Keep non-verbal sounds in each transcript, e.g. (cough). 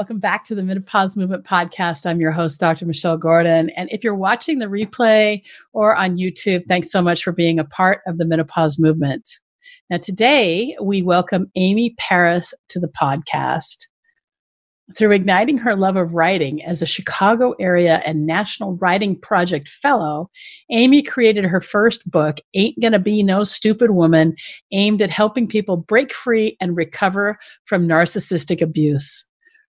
Welcome back to the Menopause Movement Podcast. I'm your host, Dr. Michelle Gordon. And if you're watching the replay or on YouTube, thanks so much for being a part of the Menopause Movement. Now, today we welcome Amy Perras to the podcast. Through igniting her love of writing as a Chicago area and National Writing Project Fellow, Amy created her first book, Ain't Gonna Be No Stupid Woman, aimed at helping people break free and recover from narcissistic abuse.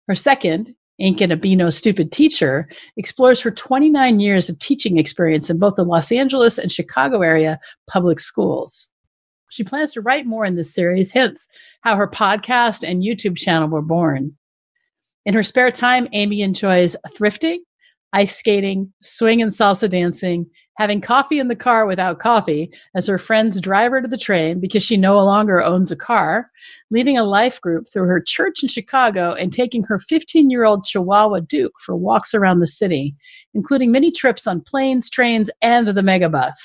Her second, Ain't Gonna Be No Stupid Teacher, explores her 29 years of teaching experience in both the Los Angeles and Chicago area public schools. She plans to write more in this series, hence how her podcast and YouTube channel were born. In her spare time, Amy enjoys thrifting, ice skating, swing and salsa dancing, having coffee in the car without coffee as her friends drive her to the train because she no longer owns a car, leading a life group through her church in Chicago, and taking her 15 year old Chihuahua Duke for walks around the city, including many trips on planes, trains, and the megabus.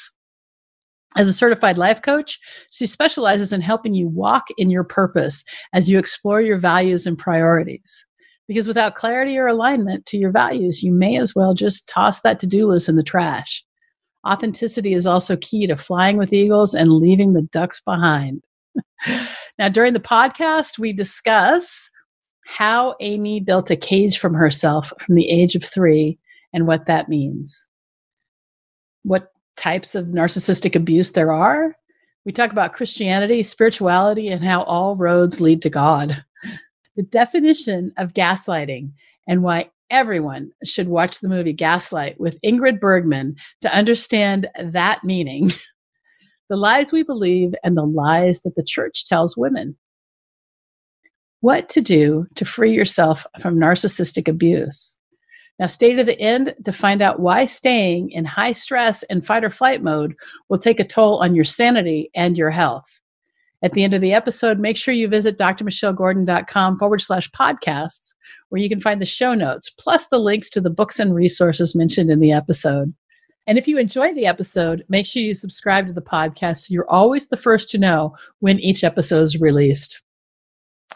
As a certified life coach, she specializes in helping you walk in your purpose as you explore your values and priorities. Because without clarity or alignment to your values, you may as well just toss that to do list in the trash. Authenticity is also key to flying with eagles and leaving the ducks behind. (laughs) now, during the podcast, we discuss how Amy built a cage from herself from the age of three and what that means. What types of narcissistic abuse there are. We talk about Christianity, spirituality, and how all roads lead to God. The definition of gaslighting and why everyone should watch the movie Gaslight with Ingrid Bergman to understand that meaning. (laughs) the lies we believe and the lies that the church tells women. What to do to free yourself from narcissistic abuse. Now, stay to the end to find out why staying in high stress and fight or flight mode will take a toll on your sanity and your health. At the end of the episode, make sure you visit drmichellegordon.com forward slash podcasts, where you can find the show notes, plus the links to the books and resources mentioned in the episode. And if you enjoy the episode, make sure you subscribe to the podcast so you're always the first to know when each episode is released.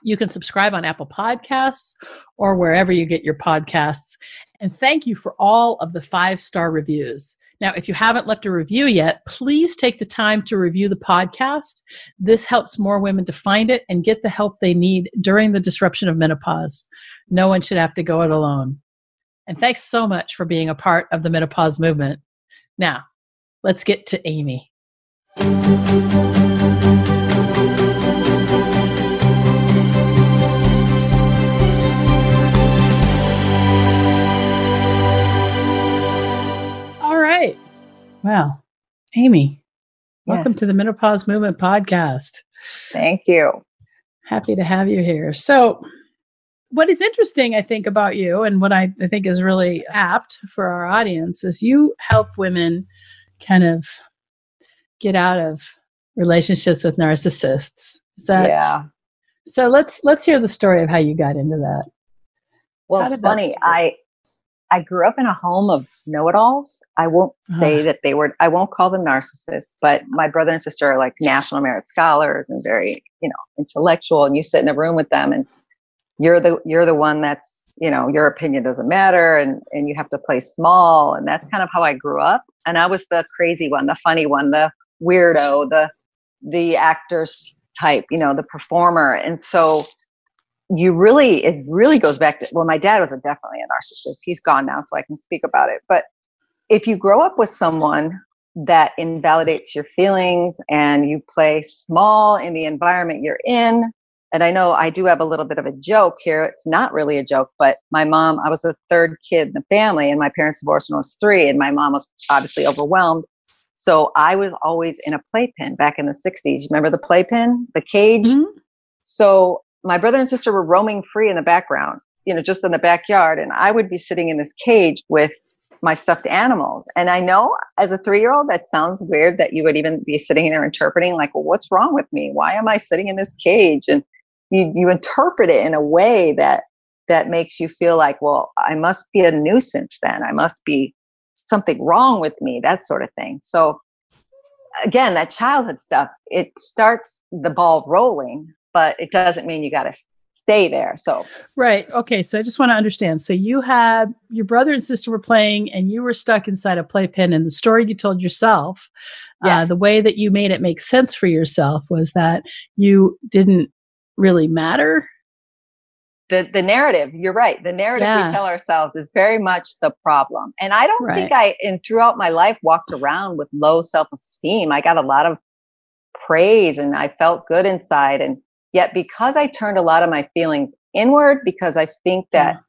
You can subscribe on Apple Podcasts or wherever you get your podcasts. And thank you for all of the five star reviews. Now, if you haven't left a review yet, please take the time to review the podcast. This helps more women to find it and get the help they need during the disruption of menopause. No one should have to go it alone. And thanks so much for being a part of the menopause movement. Now, let's get to Amy. Wow. Amy, welcome yes. to the Menopause Movement Podcast. Thank you. Happy to have you here. So, what is interesting, I think, about you, and what I, I think is really apt for our audience, is you help women kind of get out of relationships with narcissists. Is that yeah? So let's let's hear the story of how you got into that. Well, it's funny. I I grew up in a home of know-it-alls. I won't say that they were. I won't call them narcissists, but my brother and sister are like national merit scholars and very, you know, intellectual. And you sit in a room with them, and you're the you're the one that's, you know, your opinion doesn't matter, and and you have to play small. And that's kind of how I grew up. And I was the crazy one, the funny one, the weirdo, the the actors type, you know, the performer. And so you really it really goes back to well my dad was a, definitely a narcissist. He's gone now so i can speak about it. But if you grow up with someone that invalidates your feelings and you play small in the environment you're in and i know i do have a little bit of a joke here. It's not really a joke but my mom i was the third kid in the family and my parents divorced when i was three and my mom was obviously overwhelmed. So i was always in a playpen back in the 60s remember the playpen? The cage? Mm-hmm. so my brother and sister were roaming free in the background, you know, just in the backyard. And I would be sitting in this cage with my stuffed animals. And I know as a three year old, that sounds weird that you would even be sitting there interpreting, like, well, what's wrong with me? Why am I sitting in this cage? And you, you interpret it in a way that that makes you feel like, well, I must be a nuisance then. I must be something wrong with me, that sort of thing. So again, that childhood stuff, it starts the ball rolling but it doesn't mean you got to stay there. So, right. Okay. So I just want to understand. So you had your brother and sister were playing, and you were stuck inside a playpen. And the story you told yourself, uh, yes. uh, the way that you made it make sense for yourself was that you didn't really matter. The, the narrative, you're right. The narrative yeah. we tell ourselves is very much the problem. And I don't right. think I, in throughout my life, walked around with low self esteem. I got a lot of praise and I felt good inside. And Yet, because I turned a lot of my feelings inward, because I think that mm.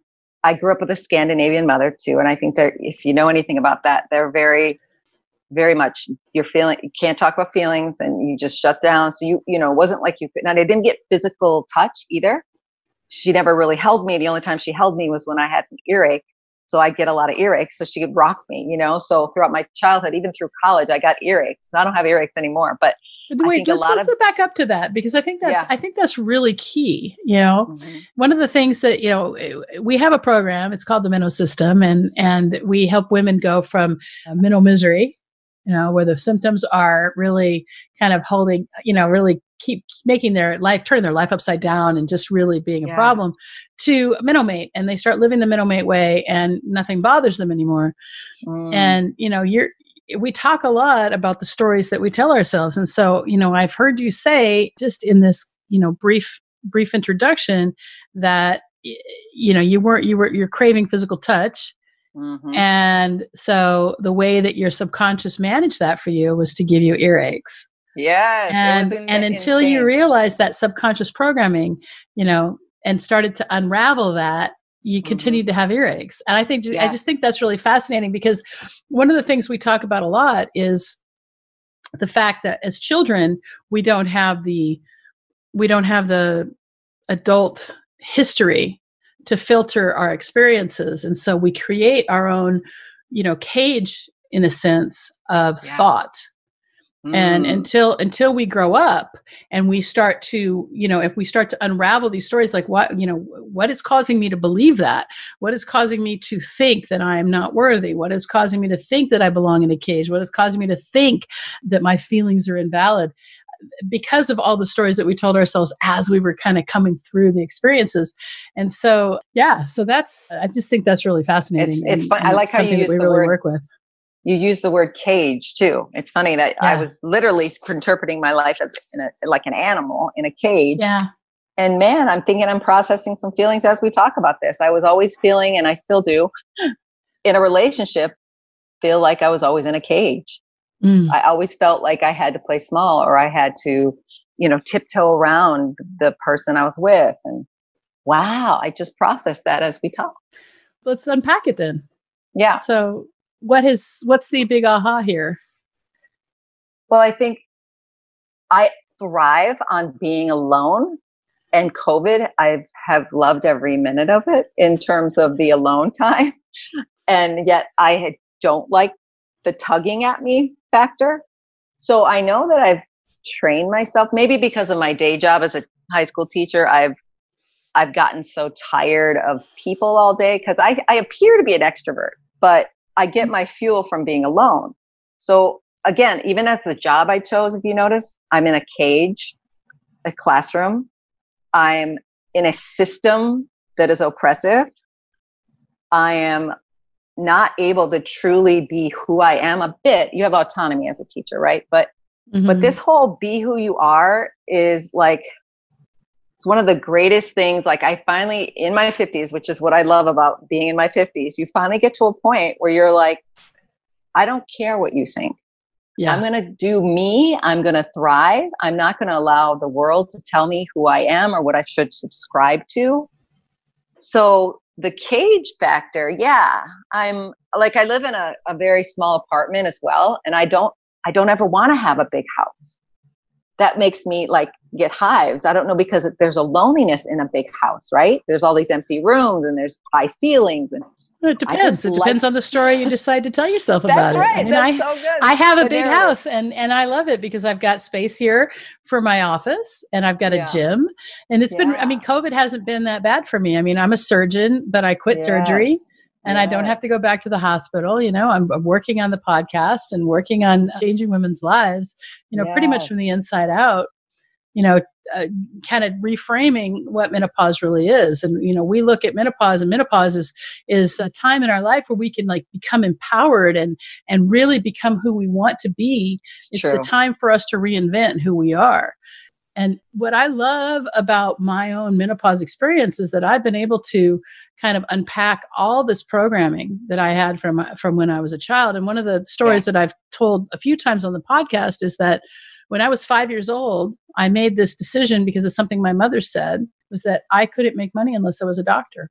I grew up with a Scandinavian mother too, and I think that if you know anything about that, they're very, very much you're feeling. You can't talk about feelings, and you just shut down. So you, you know, it wasn't like you could. And I didn't get physical touch either. She never really held me. The only time she held me was when I had an earache. So I get a lot of earaches. So she could rock me, you know. So throughout my childhood, even through college, I got earaches. I don't have earaches anymore, but Wait, let's, let's of, back up to that because I think that's yeah. I think that's really key. You know, mm-hmm. one of the things that you know we have a program. It's called the Meno System, and and we help women go from meno misery, you know, where the symptoms are really kind of holding, you know, really keep making their life turn their life upside down and just really being yeah. a problem to meno mate and they start living the meno mate way and nothing bothers them anymore mm. and you know you're we talk a lot about the stories that we tell ourselves. And so you know i've heard you say just in this you know brief brief introduction that you know you weren't you were you're craving physical touch. Mm-hmm. and so the way that your subconscious managed that for you was to give you earaches. Yes and and until you realized that subconscious programming you know and started to unravel that you continue mm-hmm. to have earaches and i think yes. i just think that's really fascinating because one of the things we talk about a lot is the fact that as children we don't have the we don't have the adult history to filter our experiences and so we create our own you know cage in a sense of yeah. thought Mm. And until until we grow up and we start to, you know, if we start to unravel these stories, like what, you know, what is causing me to believe that? What is causing me to think that I am not worthy? What is causing me to think that I belong in a cage? What is causing me to think that my feelings are invalid? because of all the stories that we told ourselves as we were kind of coming through the experiences. And so, yeah, so that's, I just think that's really fascinating. It's, it's fun. I like how you use the really word, work with you use the word cage too. It's funny that yeah. I was literally interpreting my life as a, like an animal in a cage. Yeah. And man, I'm thinking I'm processing some feelings as we talk about this. I was always feeling, and I still do, (gasps) in a relationship, feel like I was always in a cage. Mm. I always felt like I had to play small or I had to, you know, tiptoe around the person I was with. And wow, I just processed that as we talked. Let's unpack it then. Yeah. So what is what's the big aha here? Well, I think I thrive on being alone. And COVID, I have loved every minute of it in terms of the alone (laughs) time. And yet I don't like the tugging at me factor. So I know that I've trained myself, maybe because of my day job as a high school teacher, I've I've gotten so tired of people all day because I, I appear to be an extrovert, but I get my fuel from being alone. So again, even as the job I chose, if you notice, I'm in a cage, a classroom. I'm in a system that is oppressive. I am not able to truly be who I am a bit. You have autonomy as a teacher, right? But mm-hmm. but this whole be who you are is like it's one of the greatest things like i finally in my 50s which is what i love about being in my 50s you finally get to a point where you're like i don't care what you think. Yeah. i'm going to do me i'm going to thrive. I'm not going to allow the world to tell me who i am or what i should subscribe to. So the cage factor yeah i'm like i live in a, a very small apartment as well and i don't i don't ever want to have a big house that makes me like get hives. I don't know because there's a loneliness in a big house, right? There's all these empty rooms and there's high ceilings and it depends. It like, depends on the story you decide to tell yourself (laughs) about that's it. Right. I mean, that's I, so good. I have a big house and and I love it because I've got space here for my office and I've got a yeah. gym. And it's yeah. been I mean, COVID hasn't been that bad for me. I mean, I'm a surgeon, but I quit yes. surgery and yes. I don't have to go back to the hospital. You know, I'm, I'm, working on the podcast and working on changing women's lives, you know, yes. pretty much from the inside out. You know, uh, kind of reframing what menopause really is. And you know, we look at menopause, and menopause is is a time in our life where we can like become empowered and and really become who we want to be. It's, it's the time for us to reinvent who we are. And what I love about my own menopause experience is that I've been able to kind of unpack all this programming that I had from from when I was a child. And one of the stories yes. that I've told a few times on the podcast is that when I was 5 years old, I made this decision because of something my mother said was that I couldn't make money unless I was a doctor.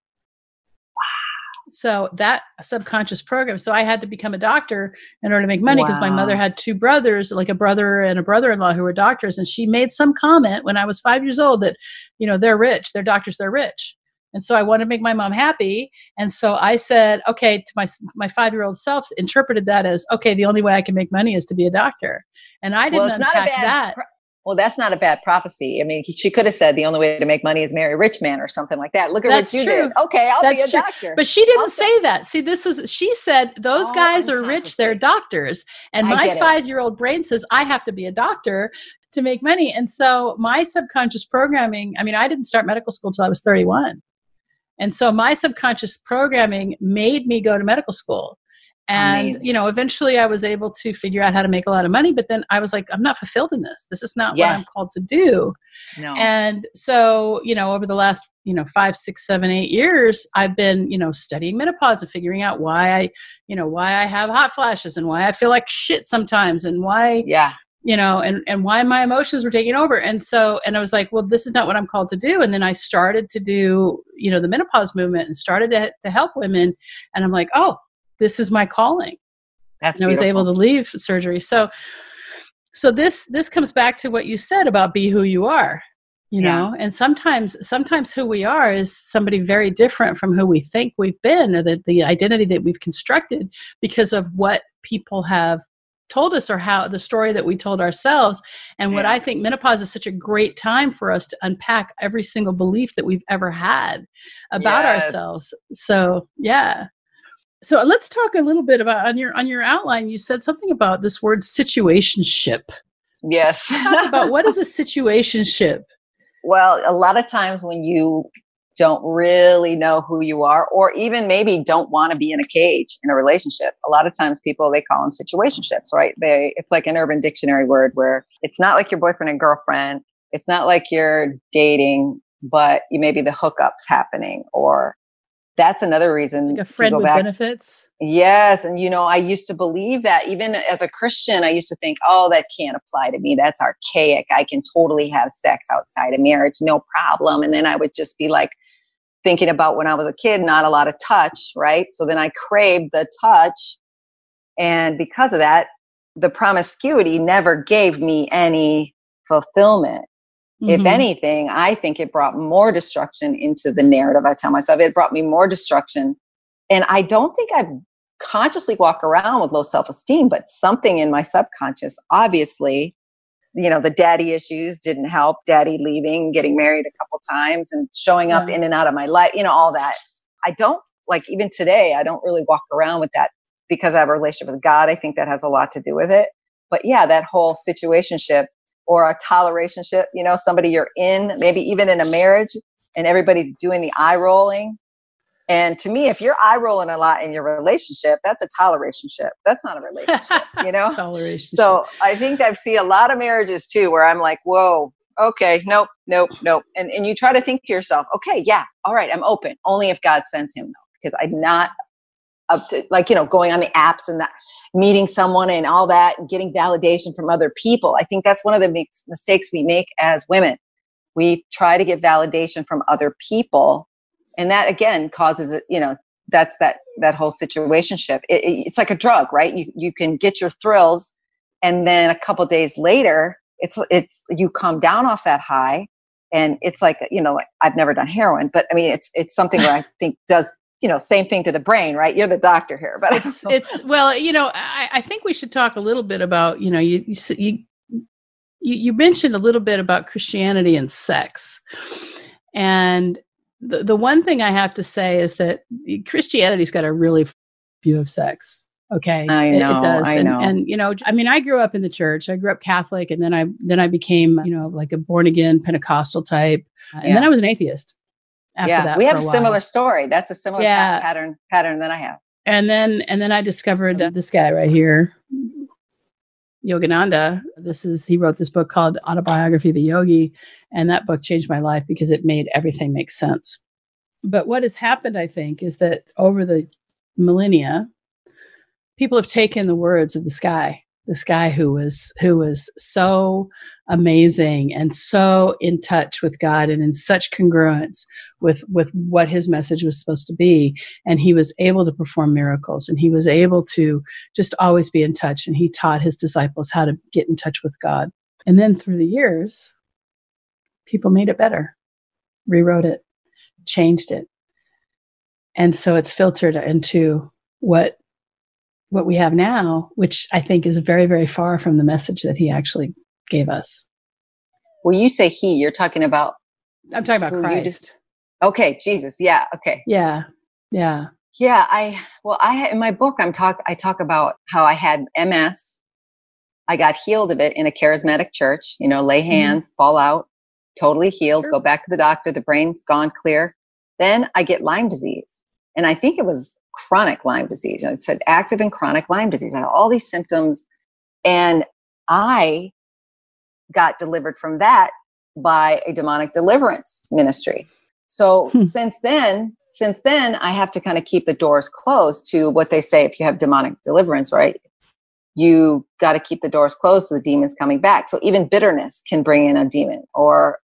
So that subconscious program. So I had to become a doctor in order to make money because wow. my mother had two brothers, like a brother and a brother-in-law who were doctors. And she made some comment when I was five years old that, you know, they're rich, they're doctors, they're rich. And so I wanted to make my mom happy. And so I said, okay, to my my five year old self, interpreted that as, okay, the only way I can make money is to be a doctor. And I didn't well, unpack that. Pro- well, that's not a bad prophecy. I mean, she could have said the only way to make money is marry a rich man or something like that. Look at that's what you true. did. Okay, I'll that's be a true. doctor. But she didn't I'll say that. See, this is she said those oh, guys are rich, they're doctors. And I my five year old brain says I have to be a doctor to make money. And so my subconscious programming, I mean, I didn't start medical school till I was 31. And so my subconscious programming made me go to medical school and Amazing. you know eventually i was able to figure out how to make a lot of money but then i was like i'm not fulfilled in this this is not yes. what i'm called to do no. and so you know over the last you know five six seven eight years i've been you know studying menopause and figuring out why i you know why i have hot flashes and why i feel like shit sometimes and why yeah you know and and why my emotions were taking over. And so and i was like well this is not what i'm called to do. And then i started to do you know the menopause movement and started to, to help women. And i'm like oh this is my calling. That's and I was able to leave surgery. So so this this comes back to what you said about be who you are you know? And sometimes sometimes who we are is somebody very different from who we think we've been or the, the identity that we've constructed because of what people have told us or how the story that we told ourselves and yeah. what i think menopause is such a great time for us to unpack every single belief that we've ever had about yes. ourselves so yeah so uh, let's talk a little bit about on your on your outline. You said something about this word situationship. Yes. So talk about what is (laughs) a situationship. Well, a lot of times when you don't really know who you are, or even maybe don't want to be in a cage in a relationship. A lot of times people they call them situationships, right? They it's like an urban dictionary word where it's not like your boyfriend and girlfriend. It's not like you're dating, but you maybe the hookups happening or that's another reason like a friend with back. benefits yes and you know i used to believe that even as a christian i used to think oh that can't apply to me that's archaic i can totally have sex outside of marriage no problem and then i would just be like thinking about when i was a kid not a lot of touch right so then i craved the touch and because of that the promiscuity never gave me any fulfillment Mm-hmm. If anything, I think it brought more destruction into the narrative. I tell myself it brought me more destruction. And I don't think I consciously walk around with low self esteem, but something in my subconscious, obviously, you know, the daddy issues didn't help, daddy leaving, getting married a couple times and showing up yeah. in and out of my life, you know, all that. I don't like even today, I don't really walk around with that because I have a relationship with God. I think that has a lot to do with it. But yeah, that whole situationship or a tolerationship, you know, somebody you're in, maybe even in a marriage, and everybody's doing the eye rolling. And to me, if you're eye rolling a lot in your relationship, that's a tolerationship. That's not a relationship, (laughs) you know? toleration. So I think I've seen a lot of marriages too where I'm like, whoa, okay, nope, nope, nope. And and you try to think to yourself, okay, yeah, all right, I'm open. Only if God sends him though. Because I'm not up to like you know going on the apps and that meeting someone and all that and getting validation from other people i think that's one of the mistakes we make as women we try to get validation from other people and that again causes it, you know that's that that whole situationship it, it, it's like a drug right you you can get your thrills and then a couple days later it's it's you come down off that high and it's like you know i've never done heroin but i mean it's it's something that i (laughs) think does you know, same thing to the brain, right? You're the doctor here, but it's, (laughs) it's well, you know, I, I, think we should talk a little bit about, you know, you, you, you, you mentioned a little bit about Christianity and sex. And the, the one thing I have to say is that Christianity's got a really view of sex. Okay. I know. It, it does. I and, know. and, you know, I mean, I grew up in the church. I grew up Catholic and then I, then I became, you know, like a born again Pentecostal type. Uh, and yeah. then I was an atheist. yeah. we have a, a similar story. That's a similar yeah. pattern, pattern that I have. And then, and then I discovered uh, this guy right here, Yogananda. This is, he wrote this book called Autobiography of a Yogi. And that book changed my life because it made everything make sense. But what has happened, I think, is that over the millennia, people have taken the words of the sky, this guy who was who was so amazing and so in touch with God and in such congruence with with what his message was supposed to be. And he was able to perform miracles and he was able to just always be in touch and he taught his disciples how to get in touch with God. And then through the years people made it better rewrote it changed it. And so it's filtered into what what we have now, which I think is very, very far from the message that he actually gave us. Well, you say he, you're talking about. I'm talking about Christ. Just, okay, Jesus. Yeah. Okay. Yeah. Yeah. Yeah. I, well, I, in my book, I'm talk, I talk about how I had MS. I got healed of it in a charismatic church, you know, lay mm-hmm. hands, mm-hmm. fall out, totally healed, sure. go back to the doctor, the brain's gone clear. Then I get Lyme disease. And I think it was chronic Lyme disease. Know, it said active and chronic Lyme disease. I had all these symptoms. And I got delivered from that by a demonic deliverance ministry. So hmm. since then, since then, I have to kind of keep the doors closed to what they say if you have demonic deliverance, right? You got to keep the doors closed to the demons coming back. So even bitterness can bring in a demon or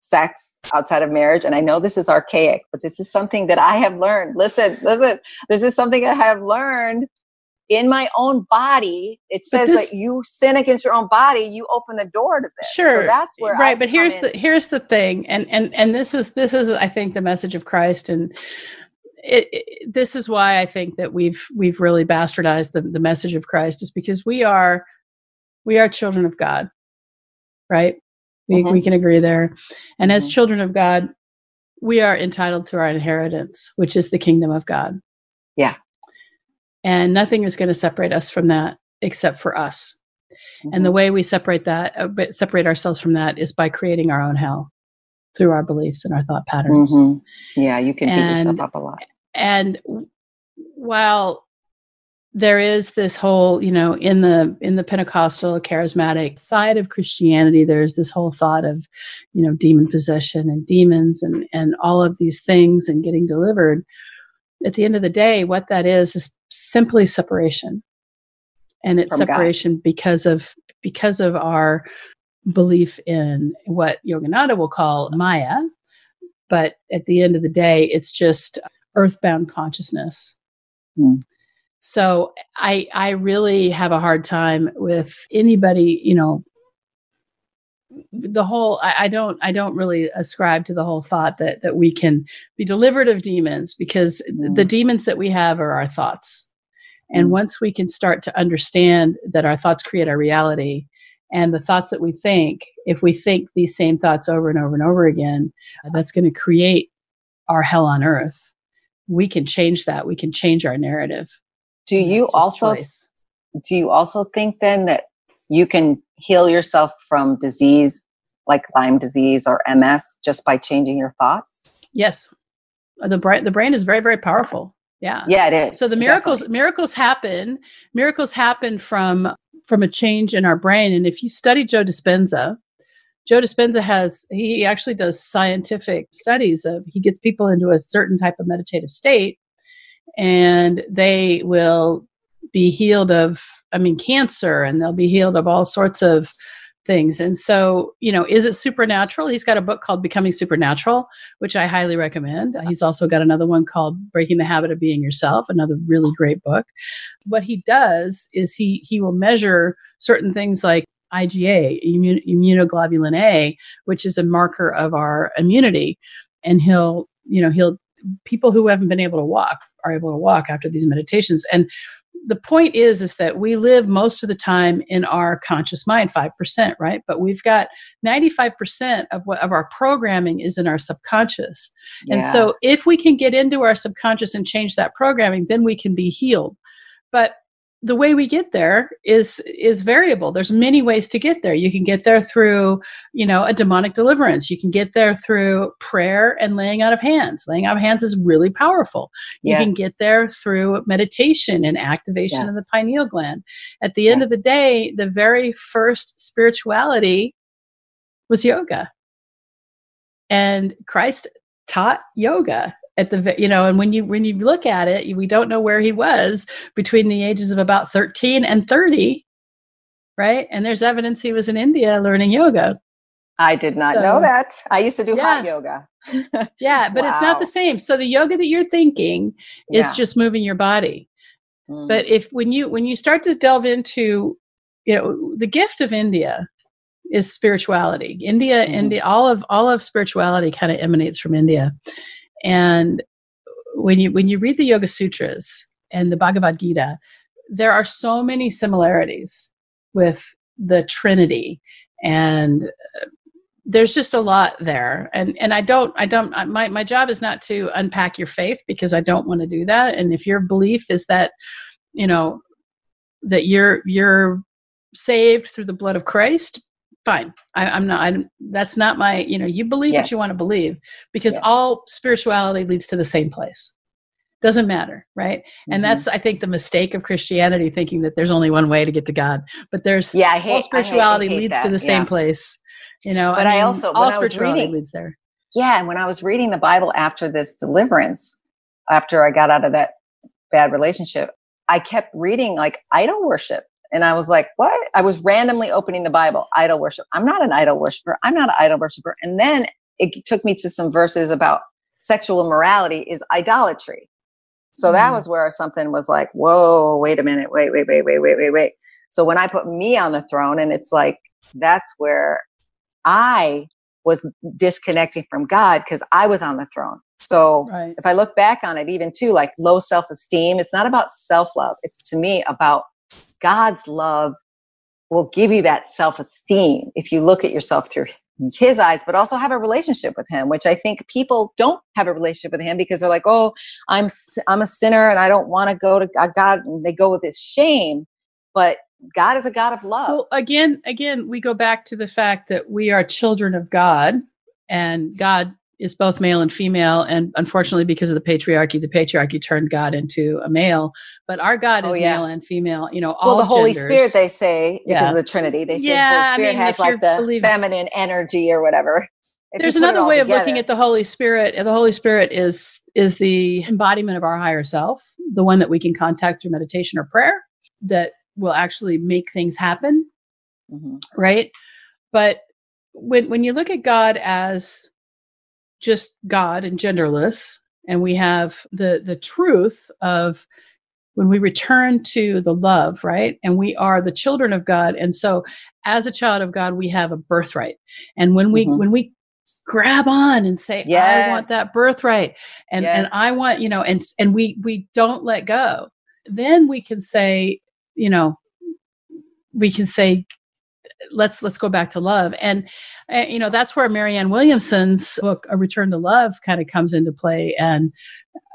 sex outside of marriage. And I know this is archaic, but this is something that I have learned. Listen, listen, this is something I have learned in my own body. It says this, that you sin against your own body, you open the door to this. Sure. So that's where right. I but here's in. the here's the thing. And and and this is this is I think the message of Christ and it, it, this is why I think that we've we've really bastardized the, the message of Christ is because we are we are children of God, right? We, mm-hmm. we can agree there. And mm-hmm. as children of God, we are entitled to our inheritance, which is the kingdom of God. Yeah. And nothing is going to separate us from that except for us. Mm-hmm. And the mm-hmm. way we separate that, uh, separate ourselves from that is by creating our own hell through our beliefs and our thought patterns. Mm-hmm. Yeah, you can beat yourself up a lot. And while there is this whole you know in the in the pentecostal charismatic side of christianity there's this whole thought of you know demon possession and demons and and all of these things and getting delivered at the end of the day what that is is simply separation and it's From separation God. because of because of our belief in what yogananda will call maya but at the end of the day it's just earthbound consciousness mm. So I I really have a hard time with anybody, you know, the whole I, I, don't I don't really ascribe to the whole thought that that we can be delivered of demons because mm. the demons that we have are our thoughts. And mm. once we can start to understand that our thoughts create our reality and the thoughts that we think, if we think these same thoughts over and over and over again, that's going to create our hell on earth. We can change that. We can change our narrative do you also choice. do you also think then that you can heal yourself from disease like Lyme disease or MS just by changing your thoughts? Yes. Uh, the brain the brain is very very powerful. Yeah. Yeah, it is. So the miracles Definitely. miracles happen. Miracles happen from from a change in our brain and if you study Joe Dispenza, Joe Dispenza has he actually does scientific studies of he gets people into a certain type of meditative state and they will be healed of i mean cancer and they'll be healed of all sorts of things. And so you know is it supernatural? He's got a book called becoming supernatural which i highly recommend. He's also got another one called breaking the habit of being yourself another really great book. What he does is he he will measure certain things like IgA, immun- immunoglobulin A, which is a marker of our immunity. And he'll, you know, he'll people who haven't been able to walk are able to walk after these meditations. And the point is is that we live most of the time in our conscious mind 5% right? But we've got 95% of what of our programming is in our subconscious. Yeah. and so if we can get into our subconscious and change that programming then we can be healed. But the way we get there is is variable. There's many ways to get there. You can get there through you know a demonic deliverance. You can get there through prayer and laying out of hands. Laying out of hands is really powerful. Yes. you can get there through meditation and activation yes. of the pineal gland. At the end yes. of the day the very first spirituality was yoga. And christ taught yoga at the you know and when you when you look at it we don't know where he was between the ages of about 13 and 30 right and there's evidence he was in india learning yoga i did not so, know that i used to do yeah. hot yoga (laughs) yeah but wow. it's not the same so the yoga that you're thinking is yeah. just moving your body mm. but if when you when you start to delve into you know the gift of india is spirituality india mm. india all of all of spirituality kind of emanates from india and when you when you read the Yoga Sutras and the Bhagavad Gita, there are so many similarities with the Trinity. And uh, there's just a lot there. And and i don't i don't my, my job is not to unpack your faith because i don't want to do that. And if your belief is that you know that you're you're saved through the blood of christ fine I, am not I'm, that's not my you know you believe yes. what you want to believe because yes. all spirituality leads to the same place doesn't matter right mm-hmm. and that's i think the mistake of christianity thinking that there's only one way to get to god but there's yeah I hate, all spirituality I hate, I hate leads that. to the same yeah. place you know but i, mean, also all spirituality reading, leads there yeah and when i was reading the bible after this deliverance after i got out of that bad relationship i kept reading like idol worship and I was like, what? I was randomly opening the Bible, idol worship. I'm not an idol worshiper. I'm not an idol worshiper. And then it took me to some verses about sexual immorality is idolatry. So mm. that was where something was like, whoa, wait a minute, wait, wait, wait, wait, wait, wait, wait. So when I put me on the throne, and it's like, that's where I was disconnecting from God because I was on the throne. So right. if I look back on it, even too, like low self esteem, it's not about self love. It's to me about God's love will give you that self esteem if you look at yourself through his eyes, but also have a relationship with him, which I think people don't have a relationship with him because they're like, oh, I'm, I'm a sinner and I don't want to go to God. And they go with this shame, but God is a God of love. Well, again, again, we go back to the fact that we are children of God and God is both male and female. And unfortunately, because of the patriarchy, the patriarchy turned God into a male. But our God is oh, yeah. male and female. You know, well, the Holy genders. Spirit, they say, because yeah. of the Trinity, they say yeah, the Holy Spirit I mean, has like the believing. feminine energy or whatever. If There's another way together. of looking at the Holy Spirit. The Holy Spirit is is the embodiment of our higher self, the one that we can contact through meditation or prayer, that will actually make things happen. Mm-hmm. Right. But when when you look at God as just God and genderless, and we have the the truth of when we return to the love, right? And we are the children of God, and so as a child of God, we have a birthright. And when we mm-hmm. when we grab on and say, yes. "I want that birthright," and yes. and I want you know, and and we we don't let go, then we can say, you know, we can say let's let's go back to love. And uh, you know that's where marianne williamson's book a return to love kind of comes into play. And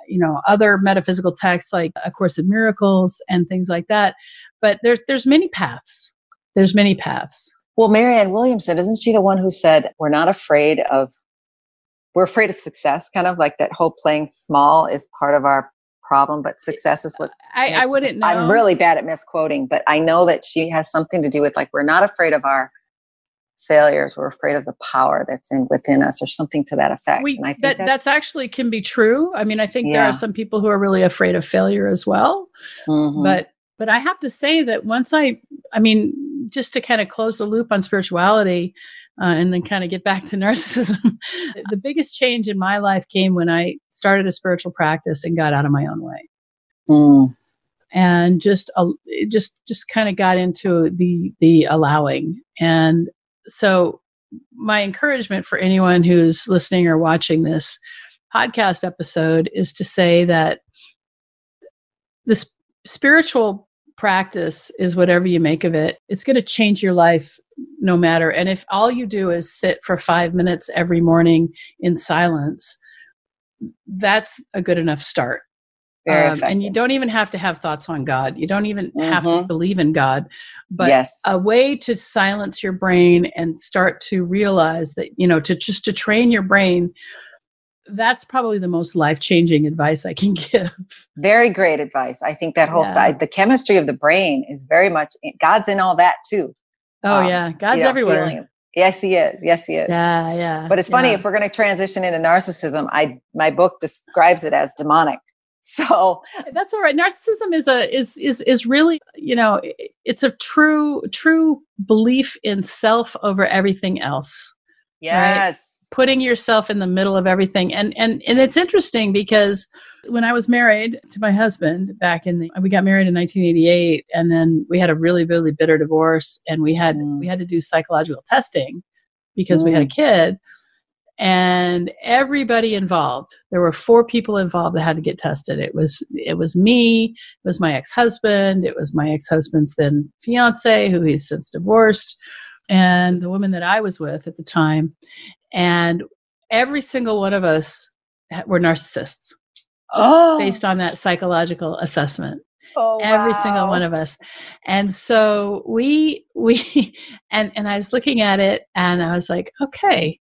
you know other metaphysical texts like a course in miracles and things like that. But there's there's many paths. There's many paths. Well marianne williamson isn't she the one who said we're not afraid of we're afraid of success kind of like that whole playing small is part of our problem, but success is what I, I wouldn't know. I'm really bad at misquoting, but I know that she has something to do with like we're not afraid of our failures we're afraid of the power that's in within us or something to that effect we, that, that's, that's, actually can be true i mean i think yeah. there are some people who are really afraid of failure as well mm-hmm. but but i have to say that once i i mean just to kind of close the loop on spirituality uh, and then kind of get back to (laughs) narcissism. the biggest change in my life came when I started a spiritual practice and got out of my own way. Mm. And just, uh, just, just kind of got into the the allowing. And so, my encouragement for anyone who's listening or watching this podcast episode is to say that this spiritual practice is whatever you make of it. It's going to change your life no matter. And if all you do is sit for five minutes every morning in silence, that's a good enough start. Um, and you don't even have to have thoughts on God. You don't even mm-hmm. have to mm-hmm. believe in God. But yes. a way to silence your brain and start to realize that, you know, to just to train your brain that's probably the most life changing advice I can (laughs) give. Very great advice. I think that whole yeah. side, the chemistry of the brain is very much, God's in all that too. Oh, um, yeah. God's you know, everywhere. Healing. Yes, he is. Yes, he is. Yeah, yeah. But it's funny yeah. if we're going to transition into narcissism. I my book describes it as demonic. (laughs) So that's all right. Narcissism is a is is is really you know it's a true true belief in self over everything else. Yes. Right? Putting yourself in the middle of everything, and and and it's interesting because when I was married to my husband back in the, we got married in 1988 and then we had a really really bitter divorce and we had mm. we had to do psychological testing because mm. we had a mm. kid and everybody involved there were four people involved that had to get tested it was it was me it was my ex-husband it was my ex-husband's then fiance who he's since divorced and the woman that I was with at the time and every single one of us were narcissists oh. based on that psychological assessment. Oh, every wow. single one of us and so we we (laughs) and and i was looking at it and i was like okay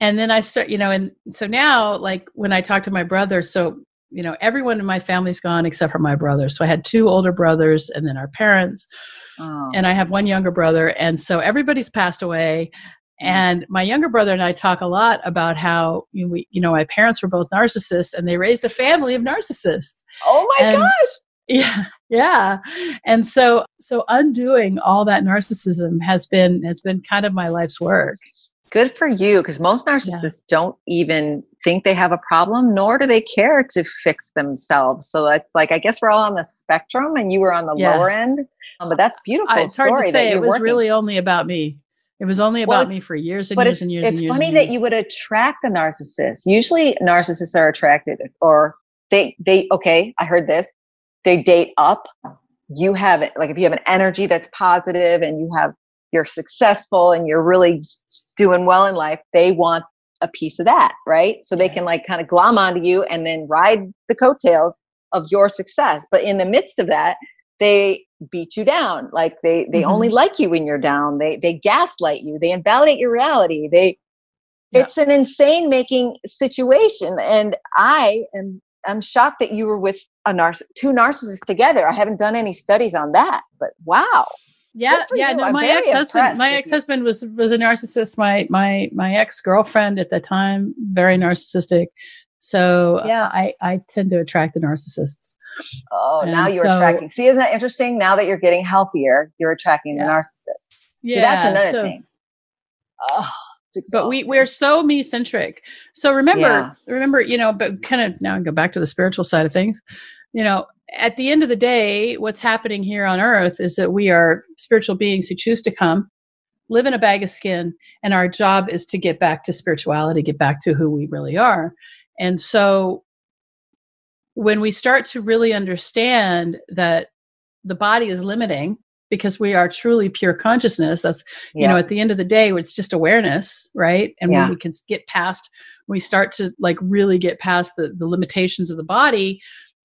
and then i start you know and so now like when i talk to my brother so you know everyone in my family's gone except for my brother so i had two older brothers and then our parents oh. and i have one younger brother and so everybody's passed away and my younger brother and I talk a lot about how you know, we, you know, my parents were both narcissists and they raised a family of narcissists. Oh my and, gosh. (laughs) Yeah. Yeah. And so so undoing all that narcissism has been has been kind of my life's work. Good for you because most narcissists yeah. don't even think they have a problem nor do they care to fix themselves. So it's like I guess we're all on the spectrum and you were on the yeah. lower end. Um, but that's beautiful. it's hard to say. It was working. really only about me. It was only about well, me for years and years and years. It's and years funny that years. you would attract a narcissist. Usually, narcissists are attracted, or they they okay. I heard this. They date up. You have it like if you have an energy that's positive and you have you're successful and you're really doing well in life. They want a piece of that, right? So they can like kind of glom onto you and then ride the coattails of your success. But in the midst of that, they beat you down like they they mm-hmm. only like you when you're down they they gaslight you they invalidate your reality they yeah. it's an insane making situation and i am i'm shocked that you were with a narciss two narcissists together. I haven't done any studies on that but wow. Yeah yeah no, my ex-husband my ex-husband was was a narcissist. My my my ex-girlfriend at the time very narcissistic so uh, yeah i i tend to attract the narcissists Oh, and now you're so, attracting. See, isn't that interesting? Now that you're getting healthier, you're attracting yeah. the narcissist. Yeah, See, that's another so, thing. Oh, but we we're so me centric. So remember, yeah. remember, you know, but kind of now I go back to the spiritual side of things. You know, at the end of the day, what's happening here on earth is that we are spiritual beings who choose to come, live in a bag of skin, and our job is to get back to spirituality, get back to who we really are. And so when we start to really understand that the body is limiting because we are truly pure consciousness that's yeah. you know at the end of the day it's just awareness right and yeah. when we can get past we start to like really get past the, the limitations of the body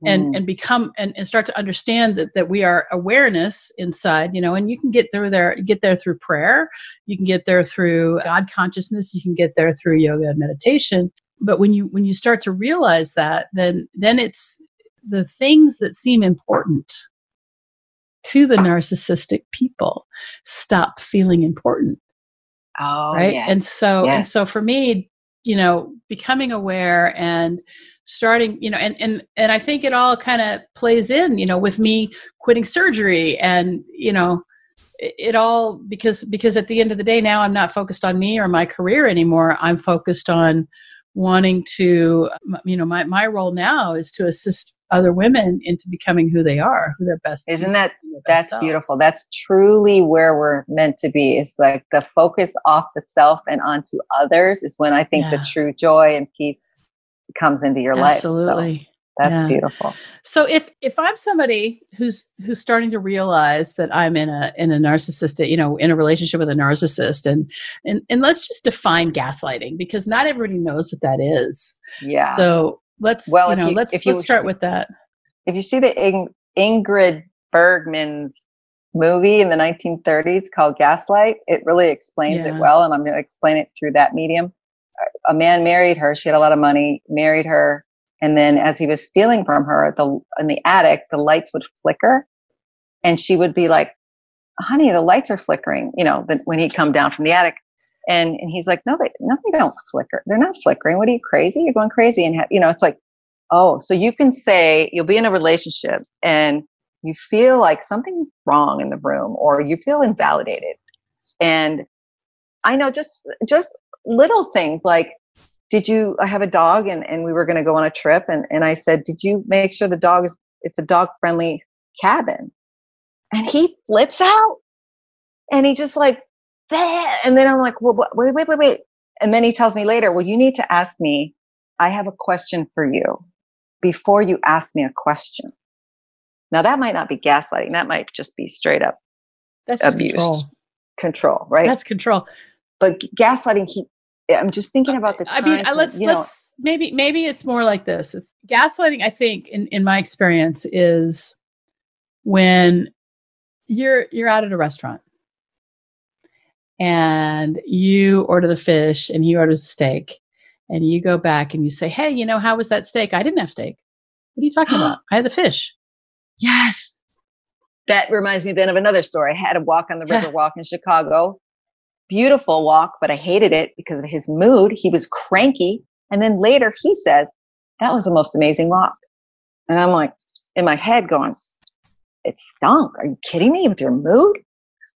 and mm. and become and, and start to understand that that we are awareness inside you know and you can get through there get there through prayer you can get there through god consciousness you can get there through yoga and meditation but when you when you start to realize that then then it's the things that seem important to the narcissistic people stop feeling important oh right yes. and so yes. and so for me you know becoming aware and starting you know and and and i think it all kind of plays in you know with me quitting surgery and you know it, it all because because at the end of the day now i'm not focused on me or my career anymore i'm focused on wanting to you know my, my role now is to assist other women into becoming who they are who their best isn't that that's selves. beautiful that's truly where we're meant to be it's like the focus off the self and onto others is when i think yeah. the true joy and peace comes into your Absolutely. life absolutely so that's yeah. beautiful so if if i'm somebody who's who's starting to realize that i'm in a in a narcissistic you know in a relationship with a narcissist and and and let's just define gaslighting because not everybody knows what that is yeah so let's well, you know, you, let's let's you, start with that. If you see the Ing- Ingrid Bergman's movie in the 1930s called Gaslight, it really explains yeah. it well, and I'm going to explain it through that medium. A man married her; she had a lot of money, married her, and then as he was stealing from her, the in the attic, the lights would flicker, and she would be like, "Honey, the lights are flickering." You know, when he'd come down from the attic, and and he's like, "No, they no, they don't flicker. They're not flickering. What are you crazy? You're going crazy." And you know, it's like, oh, so you can say you'll be in a relationship and you feel like something's wrong in the room, or you feel invalidated, and I know just just little things like did you I have a dog and, and we were going to go on a trip and, and I said, did you make sure the dog is, it's a dog friendly cabin? And he flips out and he just like, and then I'm like, well, wait, wait, wait, wait. And then he tells me later, well, you need to ask me, I have a question for you before you ask me a question. Now that might not be gaslighting. That might just be straight up That's abuse. Control. control, right? That's control. But gaslighting, he, I'm just thinking about the. I mean, when, let's let's know, maybe maybe it's more like this. It's gaslighting. I think, in in my experience, is when you're you're out at a restaurant and you order the fish and he orders a steak and you go back and you say, "Hey, you know, how was that steak? I didn't have steak. What are you talking about? (gasps) I had the fish." Yes. That reminds me then of another story. I had a walk on the river walk in Chicago beautiful walk, but I hated it because of his mood. He was cranky. And then later he says, that was the most amazing walk. And I'm like, in my head going, it stunk. Are you kidding me with your mood?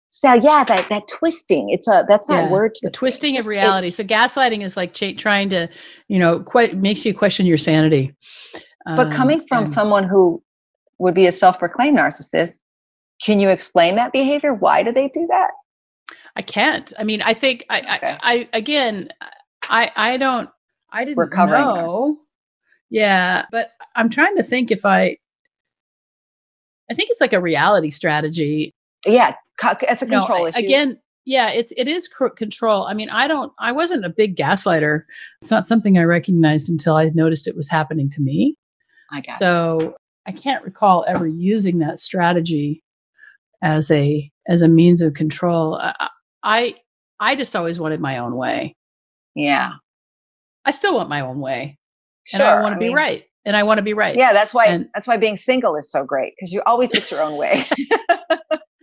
So yeah, that that twisting. It's a that's yeah, word. Twisting. The twisting just, of reality. It, so gaslighting is like ch- trying to, you know, quite makes you question your sanity. But um, coming from and, someone who would be a self-proclaimed narcissist, can you explain that behavior? Why do they do that? I can't. I mean, I think I, okay. I, I, again, I, I don't, I didn't Recovering know. Yeah, but I'm trying to think if I, I think it's like a reality strategy. Yeah, it's a control no, issue. Again, yeah, it's it is control. I mean, I don't, I wasn't a big gaslighter. It's not something I recognized until I noticed it was happening to me. I got so it. I can't recall ever using that strategy as a as a means of control. I, I I just always wanted my own way. Yeah. I still want my own way. Sure. And I want to be mean, right. And I want to be right. Yeah, that's why and, that's why being single is so great because you always get your own way.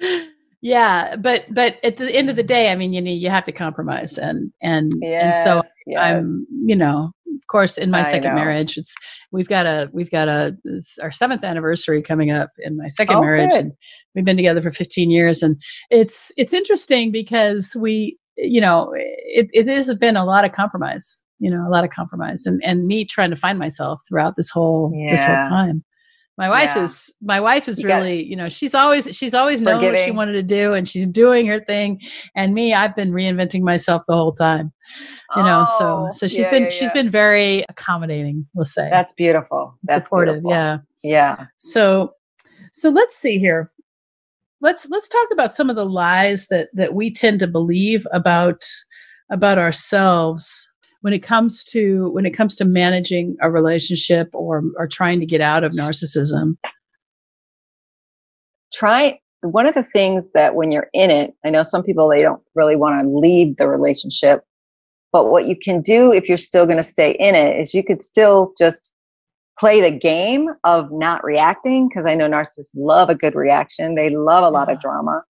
(laughs) yeah, but but at the end of the day, I mean, you know, you have to compromise and and yes, and so yes. I'm, you know, of course in my I second know. marriage it's we've got a we've got a our seventh anniversary coming up in my second oh, marriage good. and we've been together for 15 years and it's it's interesting because we you know it, it has been a lot of compromise you know a lot of compromise and and me trying to find myself throughout this whole yeah. this whole time my wife yeah. is my wife is you really you know she's always she's always known what she wanted to do and she's doing her thing. And me i've been reinventing myself the whole time you oh, know so oh, so she's yeah, been yeah, she's been very accommodating we'll say. That's beautiful. That's supportive beautiful. yeah. Yeah. So so let's see here. Let's let's talk about some of the lies that that we tend to believe about about ourselves when it comes to when it comes to managing a relationship or or trying to get out of narcissism. Try one of the things that when you're in it i know some people they don't really want to leave the relationship but what you can do if you're still going to stay in it is you could still just play the game of not reacting because i know narcissists love a good reaction. They love a lot of drama.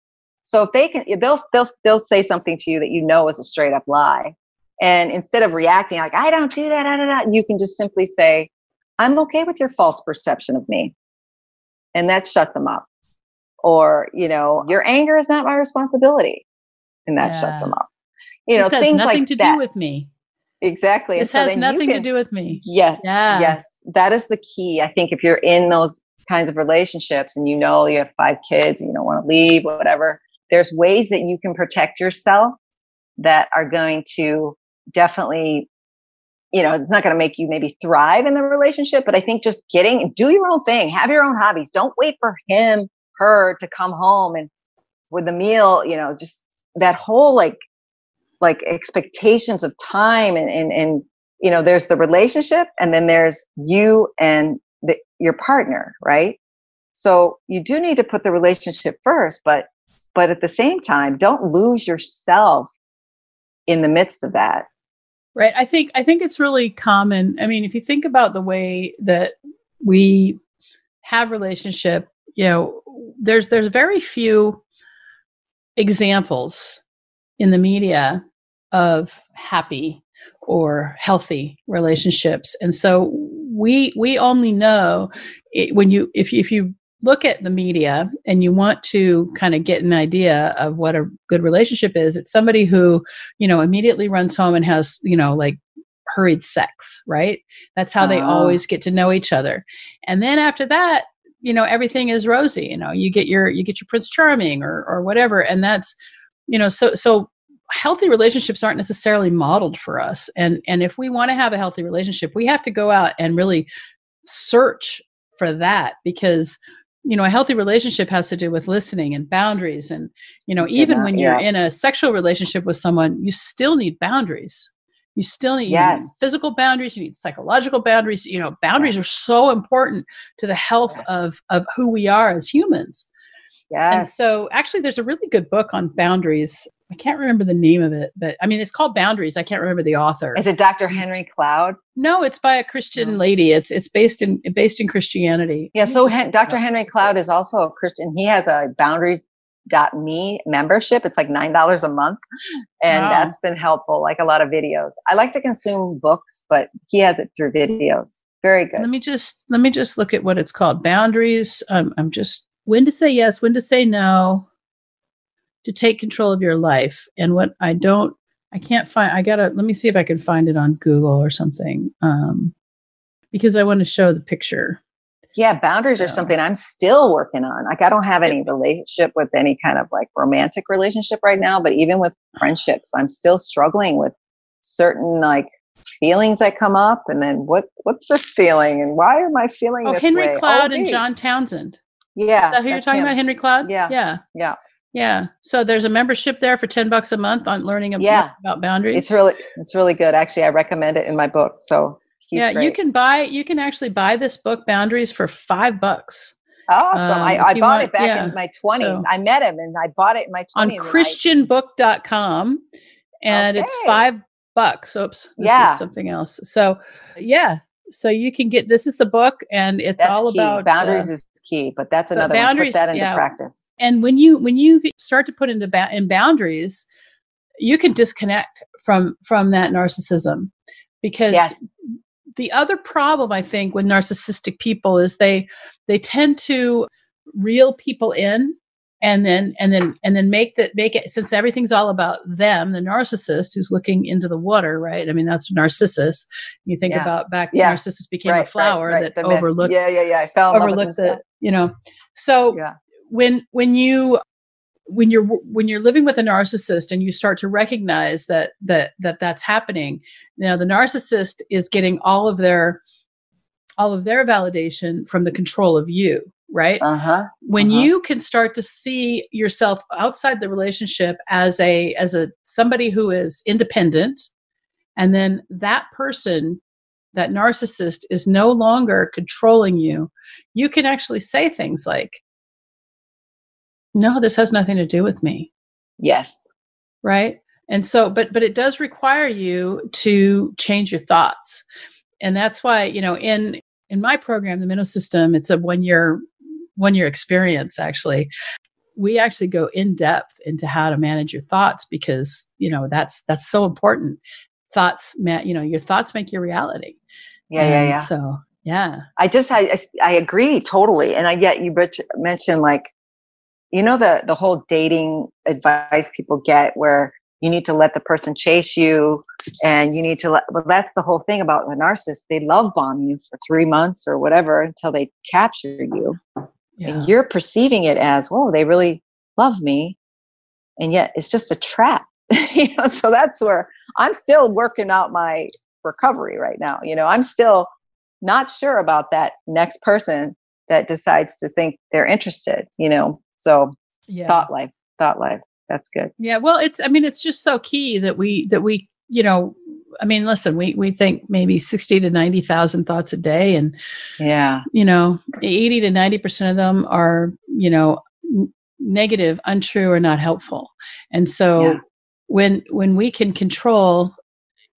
So if they can they'll they'll they'll say something to you that you know is a straight up lie and instead of reacting like, I don't do that, da, da, da, you can just simply say, I'm okay with your false perception of me. And that shuts them up. Or, you know, your anger is not my responsibility. And that yeah. shuts them up. You this know, things nothing like to that. do with me. Exactly. This so has nothing can, to do with me. Yes. Yeah. Yes. That is the key. I think if you're in those kinds of relationships and you know you have five kids and you don't want to leave, whatever, there's ways that you can protect yourself that are going to definitely you know it's not going to make you maybe thrive in the relationship but i think just getting do your own thing have your own hobbies. Don't wait for him her to come home and with the meal you know just that whole like like expectations of time and and, and you know there's the relationship and then there's you and the, your partner right? So you do need to put the relationship first but but at the same time don't lose yourself in the midst of that right i think i think it's really common i mean if you think about the way that we have relationship you know there's there's very few examples in the media of happy or healthy relationships. And so we we only know it, when you if you, if you look at the media and you want to kind of get an idea of what a good relationship is it's somebody who you know immediately runs home and has you know like hurried sex right? That's how uh. they always get to know each other. And then after that you know everything is rosy you know you get your you get your prince charming or or whatever and that's you know so so healthy relationships aren't necessarily modeled for us. And and if we want to have a healthy relationship we have to go out and really search for that because you know a healthy relationship has to do with listening and boundaries and you know even when you're yeah. in a sexual relationship with someone you still need boundaries you still need, yes. need physical boundaries you need psychological boundaries you know boundaries yes. are so important to the health yes. of of who we are as humans yeah and so actually there's a really good book on boundaries I can't remember the name of it, but I mean, it's called Boundaries. I can't remember the author. Is it Dr. Henry Cloud? No, it's by a Christian lady. It's it's based in based in Christianity. Yeah. So Hen- Dr. Henry Cloud is also a Christian. He has a Boundaries.me membership. It's like nine dollars a month, and wow. that's been helpful. Like a lot of videos. I like to consume books, but he has it through videos. Very good. Let me just let me just look at what it's called. Boundaries. Um, I'm just when to say yes, when to say no to take control of your life. And what I don't, I can't find, I gotta, let me see if I can find it on Google or something. Um, because I want to show the picture. Yeah, boundaries so. are something I'm still working on. Like I don't have any relationship with any kind of like romantic relationship right now, but even with friendships, I'm still struggling with certain like feelings that come up and then what what's this feeling and why am I feeling oh, Henry way? Cloud oh, and John Townsend. Yeah. Is that who you're talking him. about, Henry Cloud? Yeah. Yeah. Yeah. Yeah. So there's a membership there for 10 bucks a month on learning about, yeah. about boundaries. It's really it's really good. Actually, I recommend it in my book. So yeah, great. you can buy you can actually buy this book Boundaries for 5 bucks. Awesome. Um, I, I bought want, it back yeah. in my 20s. So I met him and I bought it in my 20s. On christianbook.com and okay. it's 5 bucks. Oops. This yeah. is something else. So yeah, so you can get this is the book and it's That's all key. about boundaries uh, is key, but that's another but boundaries, one. Put that into yeah. practice. And when you when you start to put into ba- in boundaries, you can disconnect from from that narcissism because yes. the other problem I think with narcissistic people is they they tend to reel people in and then and then and then make that make it since everything's all about them the narcissist who's looking into the water right i mean that's narcissus you think yeah. about back yeah. narcissus became right, a flower right, right. that the overlooked yeah yeah yeah I fell overlooked the you know so yeah. when when you when you're when you're living with a narcissist and you start to recognize that that that that's happening you know the narcissist is getting all of their all of their validation from the control of you right? Uh-huh when uh-huh. you can start to see yourself outside the relationship as a as a somebody who is independent and then that person that narcissist is no longer controlling you you can actually say things like no this has nothing to do with me. Yes. Right? And so but but it does require you to change your thoughts. And that's why you know in in my program the Meno System it's a one year one year experience actually. We actually go in depth into how to manage your thoughts because you know that's that's so important. Thoughts you know your thoughts make your reality. Yeah and yeah. yeah so yeah. I just I, I agree totally. And i get you mentioned like you know the the whole dating advice people get where you need to let the person chase you and you need to let well that's the whole thing about the narcissist. They love bomb you for three months or whatever until they capture you yeah. and you're perceiving it as whoa they really love me and yet it's just a trap (laughs) you know so that's where i'm still working out my recovery right now you know i'm still not sure about that next person that decides to think they're interested you know so yeah. thought life thought life that's good yeah well it's i mean it's just so key that we that we you know I mean, listen, we we think maybe 60 to 90,000 thoughts a day and yeah. You know, 80 to 90% of them are, you know, n- negative, untrue or not helpful. And so yeah. when when we can control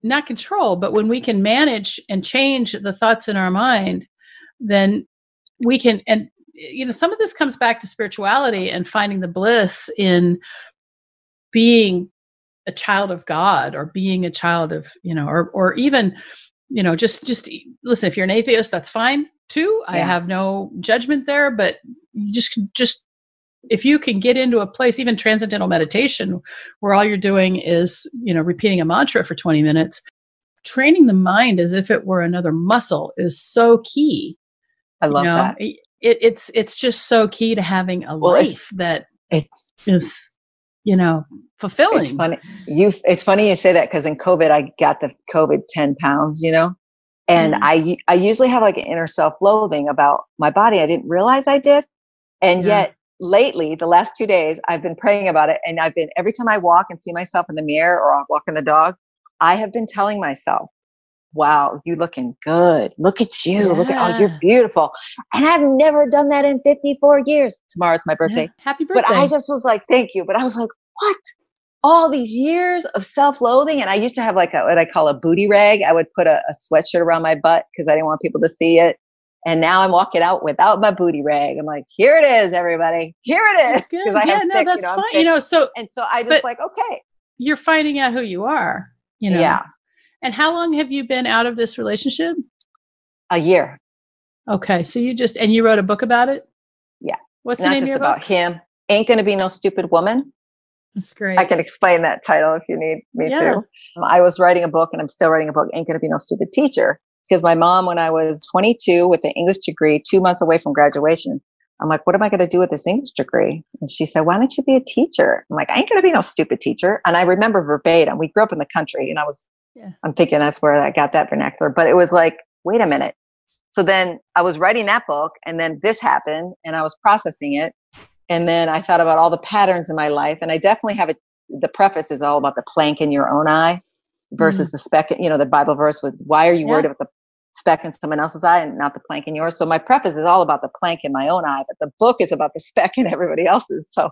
not control, but when we can manage and change the thoughts in our mind, then we can and you know some of this comes back to spirituality and finding the bliss in being a child of god or being a child of you know or or even you know just just listen if you're an atheist that's fine too yeah. i have no judgment there but just just if you can get into a place even transcendental meditation where all you're doing is you know repeating a mantra for 20 minutes training the mind as if it were another muscle is so key i love you know? that it, it's it's just so key to having a well, life that it's is you know fulfilling. it's funny. You it's funny you say that because in covid i got the covid 10 pounds you know? And mm. i i usually have like an inner self-loathing about my body. I didn't realize i did. And yeah. yet lately the last two days i've been praying about it. And i've been every time i walk and see myself in the mirror or i'm walking the dog i have been telling myself wow, you looking good. Look at you. Yeah. Look at, oh, you're beautiful. And I've never done that in 54 years. Tomorrow it's my birthday. Yeah. Happy birthday. But I just was like, thank you. But I was like, what? All these years of self loathing. And I used to have like a, what I call a booty rag. I would put a, a sweatshirt around my butt because I didn't want people to see it. And now I'm walking out without my booty rag. I'm like, here it is, everybody. Here it is. (laughs) Because I yeah, no, thick, that's you know, fine. You know, so and so I just like, okay. You're finding out who you are. You know? Yeah. And how long have you been out of this relationship? A year. Okay, so you just and you wrote a book about it. Yeah. What's Not the name just of your about book? him. Ain't gonna be no stupid woman. That's great. I can explain that title if you need me yeah. to. Um, I was writing a book, and I'm still writing a book. Ain't gonna be no stupid teacher because my mom, when I was 22 with an English degree, two months away from graduation, I'm like, what am I going to do with this English degree? And she said, why don't you be a teacher? I'm like, I ain't going to be no stupid teacher. And I remember verbatim, we grew up in the country and I was yeah. I'm thinking that's where I got that vernacular. But it was like, wait a minute. So then I was writing that book, and then this happened, and I was processing it. And then I thought about all the patterns in my life, and I definitely have it. The preface is all about the plank in your own eye versus mm. the speck, you know, the Bible verse with why are you yeah. worried about the speck in someone else's eye and not the plank in yours. So my preface is all about the plank in my own eye, but the book is about the (laughs) speck in everybody else's. So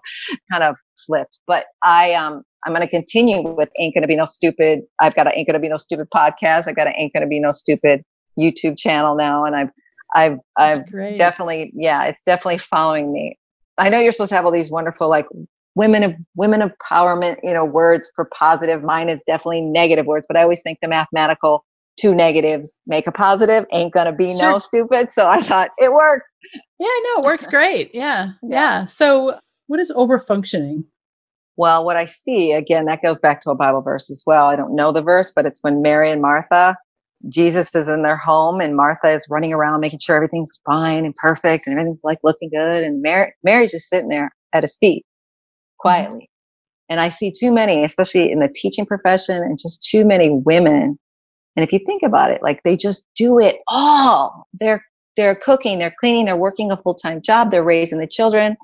kind of flipped. But I um I'm going to continue with Ain't Gonna Be No Stupid. I've got an Ain't Gonna Be No Stupid podcast. I've got an Ain't Gonna Be No Stupid YouTube channel now, and I've I've I've definitely yeah, it's definitely following me. I know you're supposed to have all these wonderful like women of women empowerment, you know, words for positive. Mine is definitely negative words, but I always think the mathematical two negatives make a positive ain't gonna be sure. no stupid. So I thought it works. Yeah, i know it works great. Yeah, yeah. yeah. So what is over functioning? Well, what I see, again, that goes back to a Bible verse as well. I don't know the verse, but it's when Mary and Martha, Jesus is in their home and Martha is running around making sure everything's fine and perfect and everything's like looking good. And Mary, Mary's just sitting there at his feet quietly. Mm-hmm. And I see too many, especially in the teaching profession, and just too many women. And if you think about it, like they just do it all. They're they're cooking, they're cleaning, they're working a full time job, they're raising the children,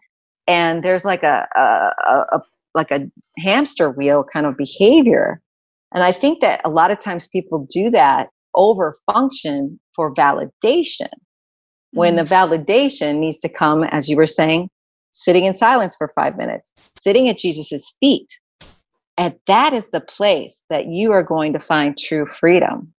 and there's like a, a, a, like a hamster wheel kind of behavior. And I think that a lot of times people do that over function for validation when the mm. validation needs to come, as you were saying, sitting in silence for five minutes, sitting at Jesus's feet. And that is the place that you are going to find true freedom.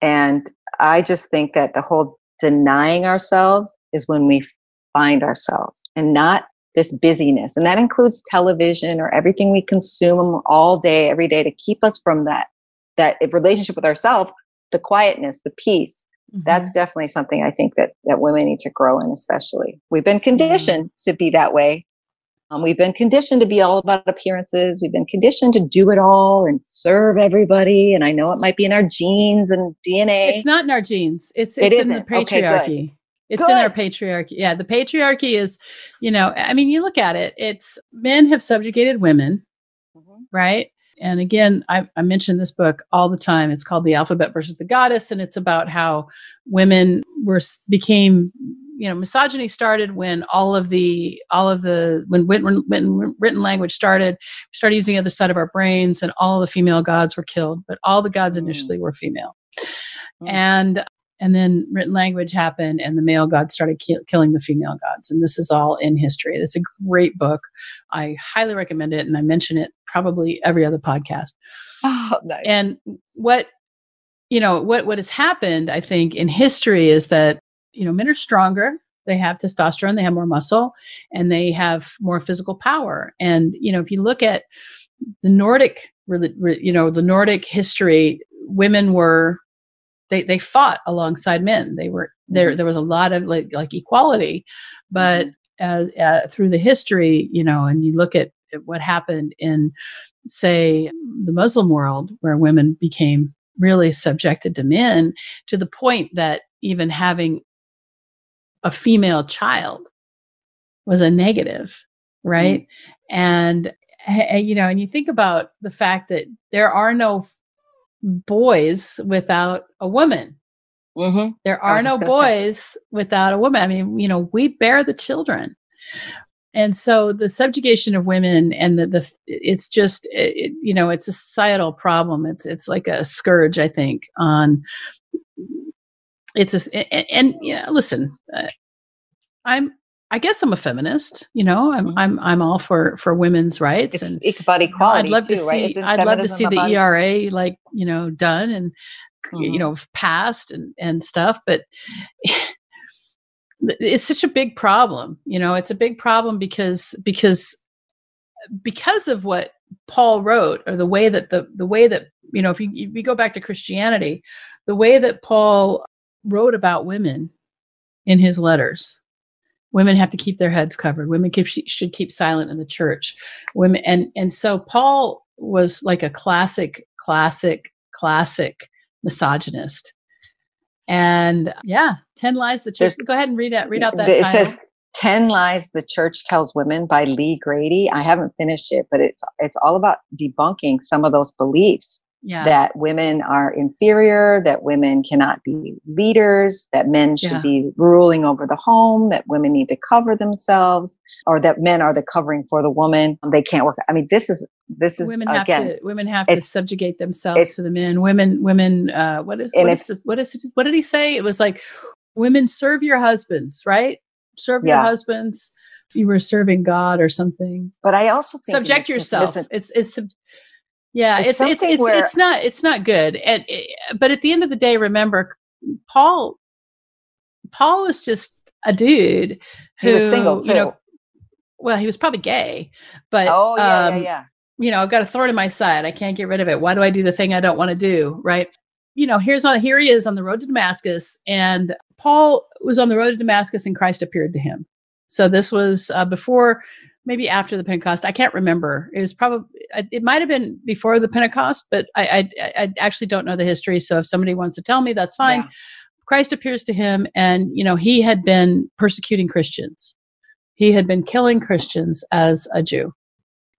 And I just think that the whole denying ourselves is when we find ourselves and not this busyness. And that includes television or everything we consume all day, every day to keep us from that, that relationship with ourselves, the quietness, the peace. Mm-hmm. That's definitely something I think that, that women need to grow in, especially. We've been conditioned mm-hmm. to be that way. Um, we've been conditioned to be all about appearances. We've been conditioned to do it all and serve everybody. And I know it might be in our genes and DNA. It's not in our genes. It's, it's in the patriarchy. Okay, it's Good. in our patriarchy. Yeah, the patriarchy is, you know, I mean, you look at it, it's men have subjugated women, mm-hmm. right? And again, I, I mention this book all the time. It's called The Alphabet versus the Goddess, and it's about how women were became you know misogyny started when all of the all of the when written, when written language started we started using the other side of our brains and all the female gods were killed but all the gods mm. initially were female mm. and and then written language happened and the male gods started ki- killing the female gods. And this is all in history. It's a great book. I highly recommend it and i mention it probably every other podcast. (laughs) Oh, nice. and what you know what what has happened i think in history is that you know men are stronger. They have testosterone. They have more muscle and they have more physical power. And you know if you look at the nordic you know the nordic history women were they they fought alongside men they were there mm-hmm. there was a lot of like like equality but uh, uh, through the history you know and you look at what happened in say the muslim world where women became really subjected to men to the point that even having a female child was a negative right mm-hmm. and you know and you think about the fact that there are no boys without a woman mm-hmm. there are no boys say. without a woman i mean you know we bear the children and so the subjugation of women and the, the it's just it, you know it's a societal problem it's it's like a scourge i think on it's a and, and yeah listen uh, i'm I guess I'm a feminist. You know, I'm mm-hmm. I'm I'm all for for women's rights it's and about equality. I'd love too, to see right? I'd love to see the ERA like you know done and mm-hmm. you know passed and and stuff. But (laughs) it's such a big problem you know it's a big problem because because because of what paul wrote or the way that the the way that you know if you, if you go back to christianity the way that paul wrote about women in his letters women have to keep their heads covered women keep, should keep silent in the church women and and so paul was like a classic classic classic misogynist and yeah, 10 lies the church. There's, Go ahead and read out read out that. It title. says 10 lies the church tells women by Lee Grady. I haven't finished it, but it's it's all about debunking some of those beliefs yeah. that women are inferior, that women cannot be leaders, that men should yeah. be ruling over the home, that women need to cover themselves, or that men are the covering for the woman. They can't work. I mean, this is this is women again, have to women have to subjugate themselves to the men. Women, women. Uh, what is what is, this, what is what did he say? It was like women serve your husbands, right? Serve yeah. your husbands. You were serving God or something. But I also subject yourself. Listen, it's it's yeah, it's it's it's, it's, where, it's not it's not good. And but at the end of the day, remember, Paul Paul was just a dude who he was single too. You know, well, he was probably gay, but oh yeah, um, yeah, yeah. You know, I've got a thorn in my side. I can't get rid of it. Why do I do the thing I don't want to do? Right. You know, here's on here he is on the road to Damascus, and Paul was on the road to Damascus, and Christ appeared to him. So this was uh, before maybe after the Pentecost. I can't remember. It was probably it might have been before the Pentecost, but I, I, I actually don't know the history. So if somebody wants to tell me, that's fine. Yeah. Christ appears to him, and you know he had been persecuting Christians. He had been killing Christians as a Jew.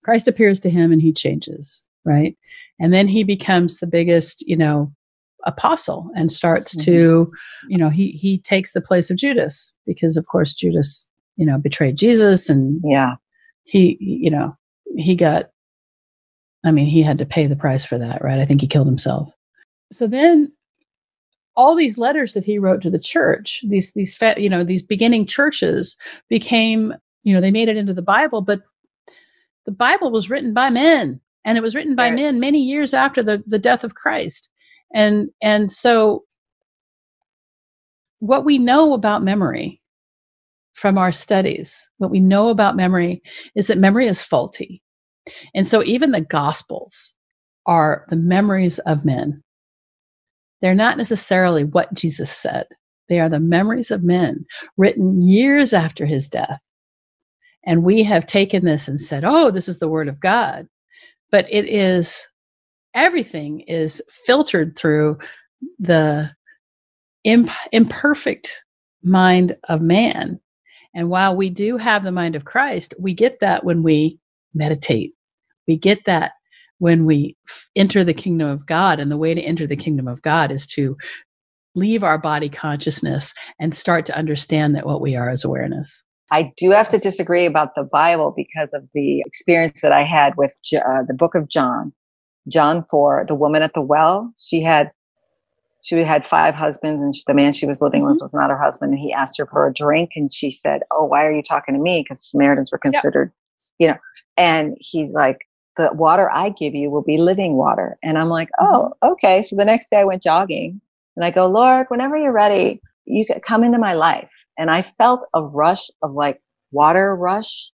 Christ appears to him, and he changes, right? And then he becomes the biggest, you know, apostle and starts mm-hmm. to, you know, he he takes the place of Judas because, of course, Judas, you know, betrayed Jesus, and yeah, he, you know, he got, I mean, he had to pay the price for that, right? I think he killed himself. So then all these letters that he wrote to the church, these, these, you know, these beginning churches became, you know, they made it into the Bible, but the Bible was written by men and it was written by right. men many years after the, the death of Christ. And, and so what we know about memory from our studies, what we know about memory is that memory is faulty. And so even the Gospels are the memories of men. They're not necessarily what Jesus said, they are the memories of men written years after his death. And we have taken this and said, oh, this is the word of God. But it is, everything is filtered through the imp- imperfect mind of man and while we do have the mind of Christ, we get that when we meditate. We get that when we enter the kingdom of God. And the way to enter the kingdom of God is to leave our body consciousness and start to understand that what we are is awareness. I do have to disagree about the Bible because of the experience that I had with uh, the book of John. John 4, the woman at the well, she had she had five husbands and the man she was living mm-hmm. with was not her husband and he asked her for a drink and she said oh why are you talking to me because samaritans were considered yep. you know and he's like the water i give you will be living water and i'm like oh mm-hmm. okay so the next day i went jogging and i go lord whenever you're ready you can come into my life and i felt a rush of like water rush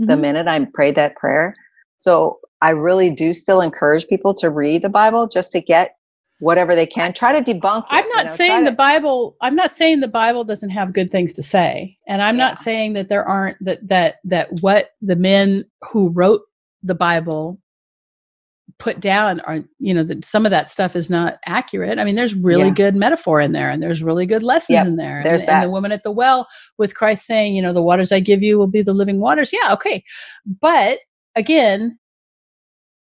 mm-hmm. the minute i prayed that prayer so i really do still encourage people to read the bible just to get whatever they can try to debunk it, i'm not you know, saying the bible i'm not saying the bible doesn't have good things to say and i'm yeah. not saying that there aren't that that that what the men who wrote the bible put down are you know that some of that stuff is not accurate i mean there's really yeah. good metaphor in there and there's really good lessons yep, in there there's and, that. and the woman at the well with christ saying you know the waters i give you will be the living waters yeah okay but again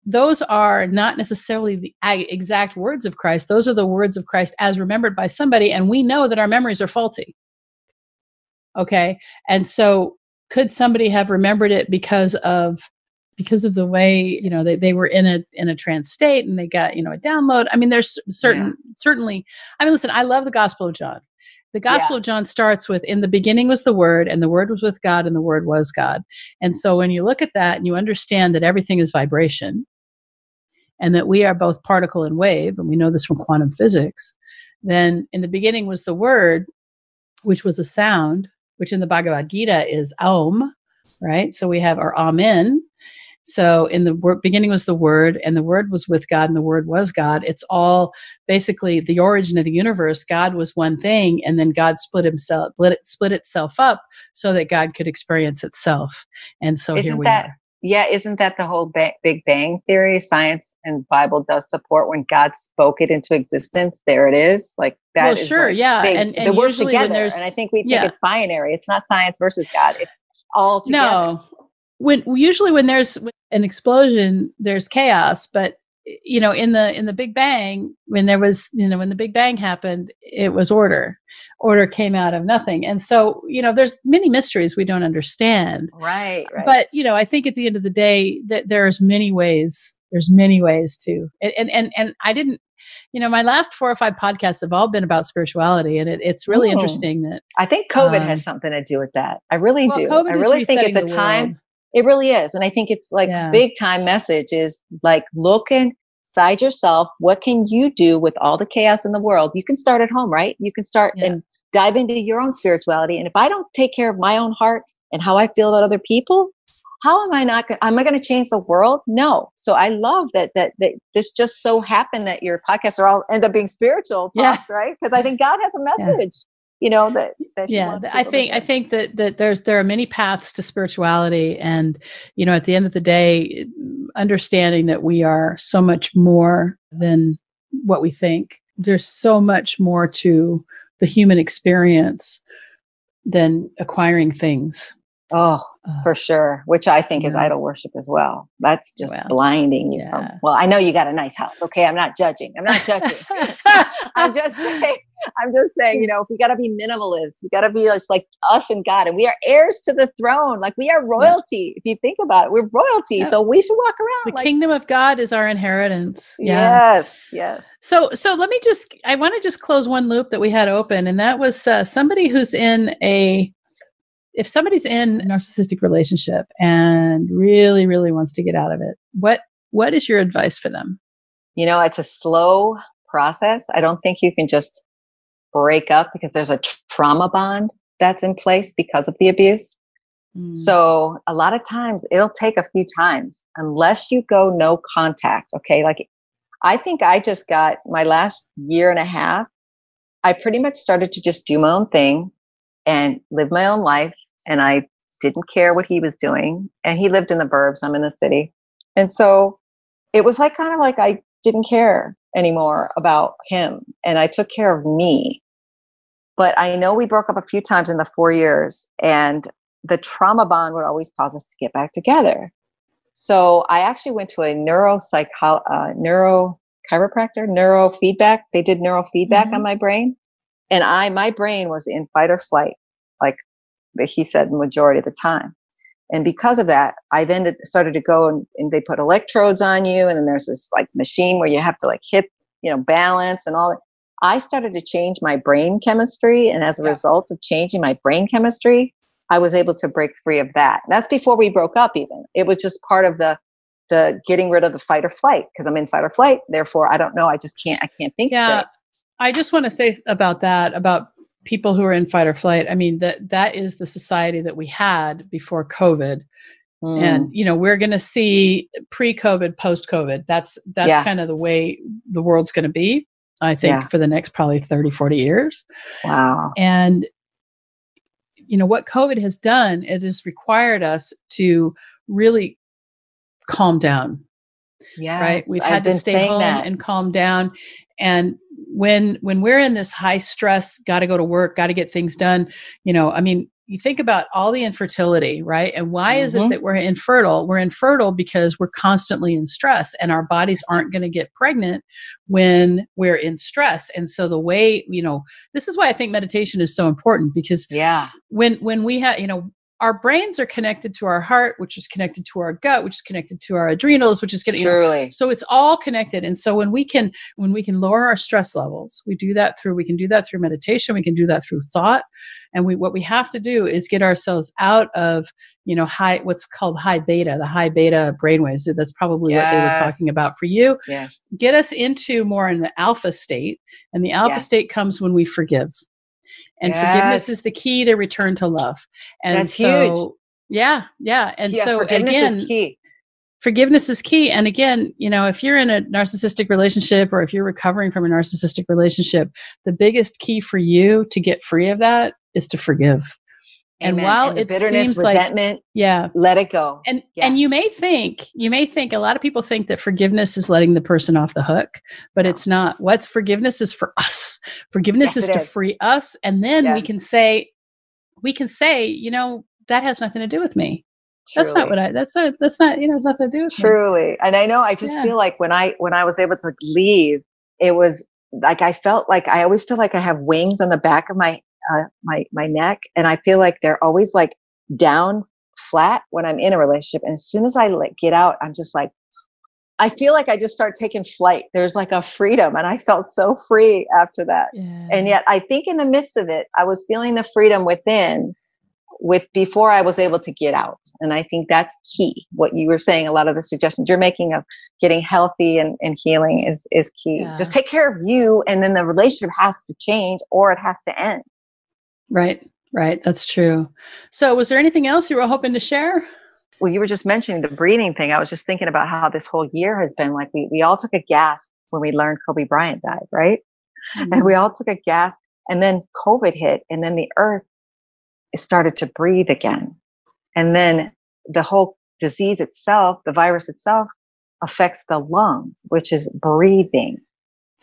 those are not necessarily the exact words of Christ. Those are the words of Christ as remembered by somebody. And we know that our memories are faulty. Okay. And so could somebody have remembered it because of because of the way you know they, they were in a in a trance state and they got you know a download i mean there's certain yeah. certainly i mean listen i love the gospel of john the gospel yeah. of john starts with in the beginning was the word and the word was with god and the word was god and mm. so when you look at that and you understand that everything is vibration and that we are both particle and wave, and we know this from quantum physics, then in the beginning was the word, which was a sound, which in the Bhagavad Gita is Om, right? So we have our Amen. So in the word, beginning was the word, and the word was with God, and the word was God. It's all basically the origin of the universe. God was one thing, and then God split himself, split, it, split itself up so that God could experience itself. And so Isn't here we that, are yeah, isn't that the whole ba- Big Bang theory? Science and Bible does support when God spoke it into existence. There it is. Like that. Well, sure, like yeah, and, and they work together. And I think we think yeah. it's binary. It's not science versus God. It's all together. No, when usually when there's an explosion, there's chaos. But you know, in the in the Big Bang, when there was you know when the Big Bang happened, it was order order came out of nothing. And so, you know, there's many mysteries we don't understand. Right, right. But, you know, I think at the end of the day that there's many ways, there's many ways to, and, and, and I didn't, you know, my last four or five podcasts have all been about spirituality, and it, it's really Ooh. interesting that I think COVID um, has something to do with that. I really well, do. COVID I really think it's a time. It really is, and I think it's like yeah. big time message is like looking inside yourself what can you do with all the chaos in the world you can start at home right you can start yeah. and dive into your own spirituality and if i don't take care of my own heart and how i feel about other people how am i not going? am i going to change the world no so i love that that that this just so happened that your podcasts are all end up being spiritual talks yeah. right because i think god has a message you know that, that yeah i think i think that that there's there are many paths to spirituality and you know at the end of the day understanding that we are so much more than what we think there's so much more to the human experience than acquiring things. Oh, for sure. Which I think yeah. is idol worship as well. That's just well, blinding you. Yeah. From, well, I know you got a nice house. Okay, I'm not judging. I'm not judging. (laughs) I'm just saying. I'm just saying. You know, we got to be minimalist. We got to be just like us and God, and we are heirs to the throne. Like we are royalty. Yeah. If you think about it, we're royalty. So we should walk around. The like, kingdom of God is our inheritance. Yes. Yes. So, so let me just. I want to just close one loop that we had open, and that was uh, somebody who's in a if somebody's in a narcissistic relationship and really really wants to get out of it what what is your advice for them? You know it's a slow process. I don't think you can just break up because there's a trauma bond that's in place because of the abuse. Mm. so a lot of times it'll take a few times unless you go no contact okay? Like i think i just got my last year and a half i pretty much started to just do my own thing and live my own life and I didn't care what he was doing. And he lived in the burbs, I'm in the city. And so it was like kind of like I didn't care anymore about him and I took care of me. But I know we broke up a few times in the four years, and the trauma bond would always cause us to get back together. So I actually went to a neuropsycho, uh, neuro chiropractor, neurofeedback. They did neurofeedback mm-hmm. on my brain. and I, my brain was in fight or flight, like he said, majority of the time. And because of that, I then started to go and, and they put electrodes on you, and then there's this like machine where you have to like hit, you know, balance and all that. I started to change my brain chemistry, and as a yeah. result of changing my brain chemistry, I was able to break free of that. That's before we broke up. Even it was just part of the the getting rid of the fight or flight because I'm in fight or flight. Therefore, I don't know. I just can't. I can't think. Yeah, straight. I just want to say about that about people who are in fight or flight. I mean that that is the society that we had before COVID. Mm. And you know we're going to see pre-COVID, post-COVID. That's that's yeah. kind of the way the world's going to be. I think yeah. for the next probably 30, 40 years. Wow. And you know what COVID has done, it has required us to really calm down. Yeah. Right. We've had to stay home that. and calm down. And when when we're in this high stress, got to go to work, got to get things done, you know, I mean, you think about all the infertility, right? And why mm-hmm. is it mm-hmm. that we're infertile? We're infertile because we're constantly in stress and our bodies aren't going to get pregnant when we're in stress. And so the way, you know, this is why I think meditation is so important because yeah. When when we have, you know, our brains are connected to our heart, which is connected to our gut, which is connected to our adrenals, which is getting Surely. You know, so it's all connected. And so when we can when we can lower our stress levels, we do that through we can do that through meditation, we can do that through thought. And we what we have to do is get ourselves out of, you know, high what's called high beta, the high beta brainwaves. That's probably yes. what they were talking about for you. Yes. Get us into more in the alpha state. And the alpha yes. state comes when we forgive and yes. forgiveness is the key to return to love and That's so huge. yeah yeah and yeah, so forgiveness again is key. forgiveness is key and again you know if you're in a narcissistic relationship or if you're recovering from a narcissistic relationship the biggest key for you to get free of that is to forgive and while and it bitterness, seems resentment, like, yeah, let it go. And yeah. and you may think you may think a lot of people think that forgiveness is letting the person off the hook, but no. it's not. What's forgiveness is for us. (laughs) Forgiveness yes, is to is. free us, and then yes. we can say, we can say, you know, that has nothing to do with me. Truly. That's not what I. That's not. That's not. You know, it's nothing to do with Truly, me. and I know. I just yeah. feel like when I when I was able to leave, it was like I felt like I always feel like I have wings on the back of my uh, my my neck, and I feel like they're always like down flat when I'm in a relationship. And as soon as I like get out, I'm just like, I feel like I just start taking flight. There's like a freedom, and I felt so free after that. Yeah. And yet, I think in the midst of it, I was feeling the freedom within with before I was able to get out. And I think that's key. What you were saying, a lot of the suggestions you're making of getting healthy and, and healing is is key. Yeah. Just take care of you and then the relationship has to change or it has to end. Right, right. That's true. So, was there anything else you were hoping to share? Well, you were just mentioning the breathing thing. I was just thinking about how this whole year has been like we, we all took a gasp when we learned Kobe Bryant died, right? Mm-hmm. And we all took a gasp, and then COVID hit, and then the earth started to breathe again. And then the whole disease itself, the virus itself, affects the lungs, which is breathing.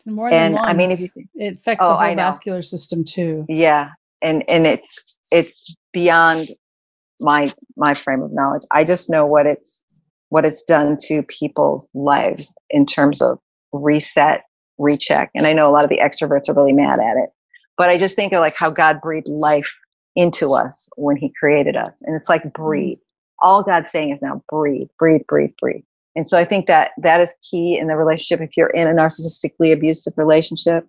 more and I mean, if you, it affects oh, the whole vascular system too. Yeah, and and it's it's beyond my my frame of knowledge. I just know what it's what it's done to people's lives in terms of reset recheck and i know a lot of the extroverts are really mad at it but i just think of like how god breathed life into us when he created us and it's like mm-hmm. breathe all god's saying is now breathe breathe breathe breathe. And so i think that that is key in the relationship. If you're in a narcissistically abusive relationship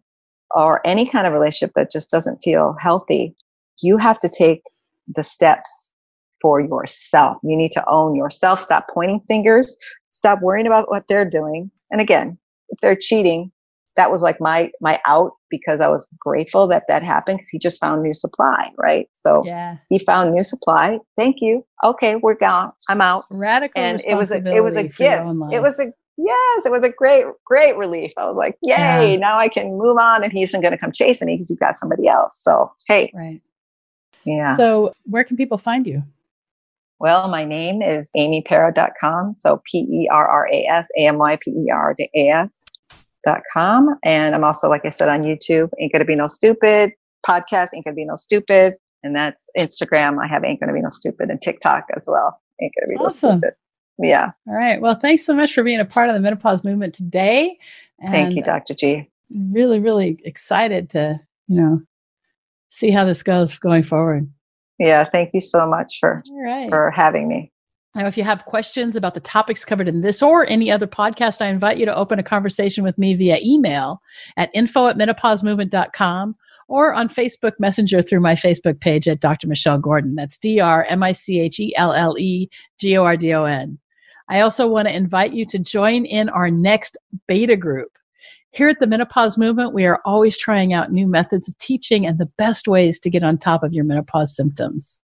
or any kind of relationship that just doesn't feel healthy, you have to take the steps for yourself. You need to own yourself. Stop pointing fingers. Stop worrying about what they're doing. And again, if they're cheating, that was like my my out because I was grateful that that happened because he just found new supply, right? So yeah. he found new supply. Thank you. Okay, we're gone. I'm out. Radical and it was a it was a gift. It was a yes, it was a great, great relief. I was like, yay, yeah. now I can move on and he isn't going to come chasing me because he's got somebody else. So, hey. Right. Yeah. So, where can people find you? Well, my name is amyperra.com. So, P E R R A S, A M Y P E R A S.com. And I'm also, like I said, on YouTube, Ain't Gonna Be No Stupid podcast, Ain't Gonna Be No Stupid. And that's Instagram. I have Ain't Gonna Be No Stupid and TikTok as well. Ain't Gonna Be awesome. No Stupid yeah. All right. Well, thanks so much for being a part of the menopause movement today. And Thank you, Dr. G. Really, really excited to, you know, see how this goes going forward. Yeah, thank you so much for right. for having me. Now, if you have questions about the topics covered in this or any other podcast, I invite you to open a conversation with me via email at info at menopausemovement.com or on Facebook Messenger through my Facebook page at Dr. Michelle Gordon. That's D R M I C H E L L E G O R D O N. I also want to invite you to join in our next beta group. Here at the Menopause Movement, we are always trying out new methods of teaching and the best ways to get on top of your menopause symptoms.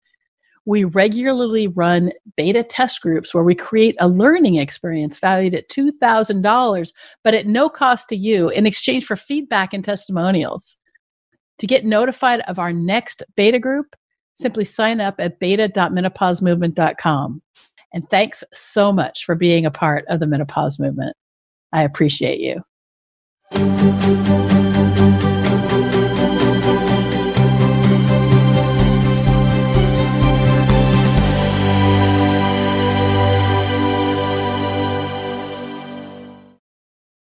We regularly run beta test groups where we create a learning experience valued at $2,000, but at no cost to you in exchange for feedback and testimonials. To get notified of our next beta group, simply sign up at beta.menopausemovement.com. And thanks so much for being a part of the menopause movement. I appreciate you.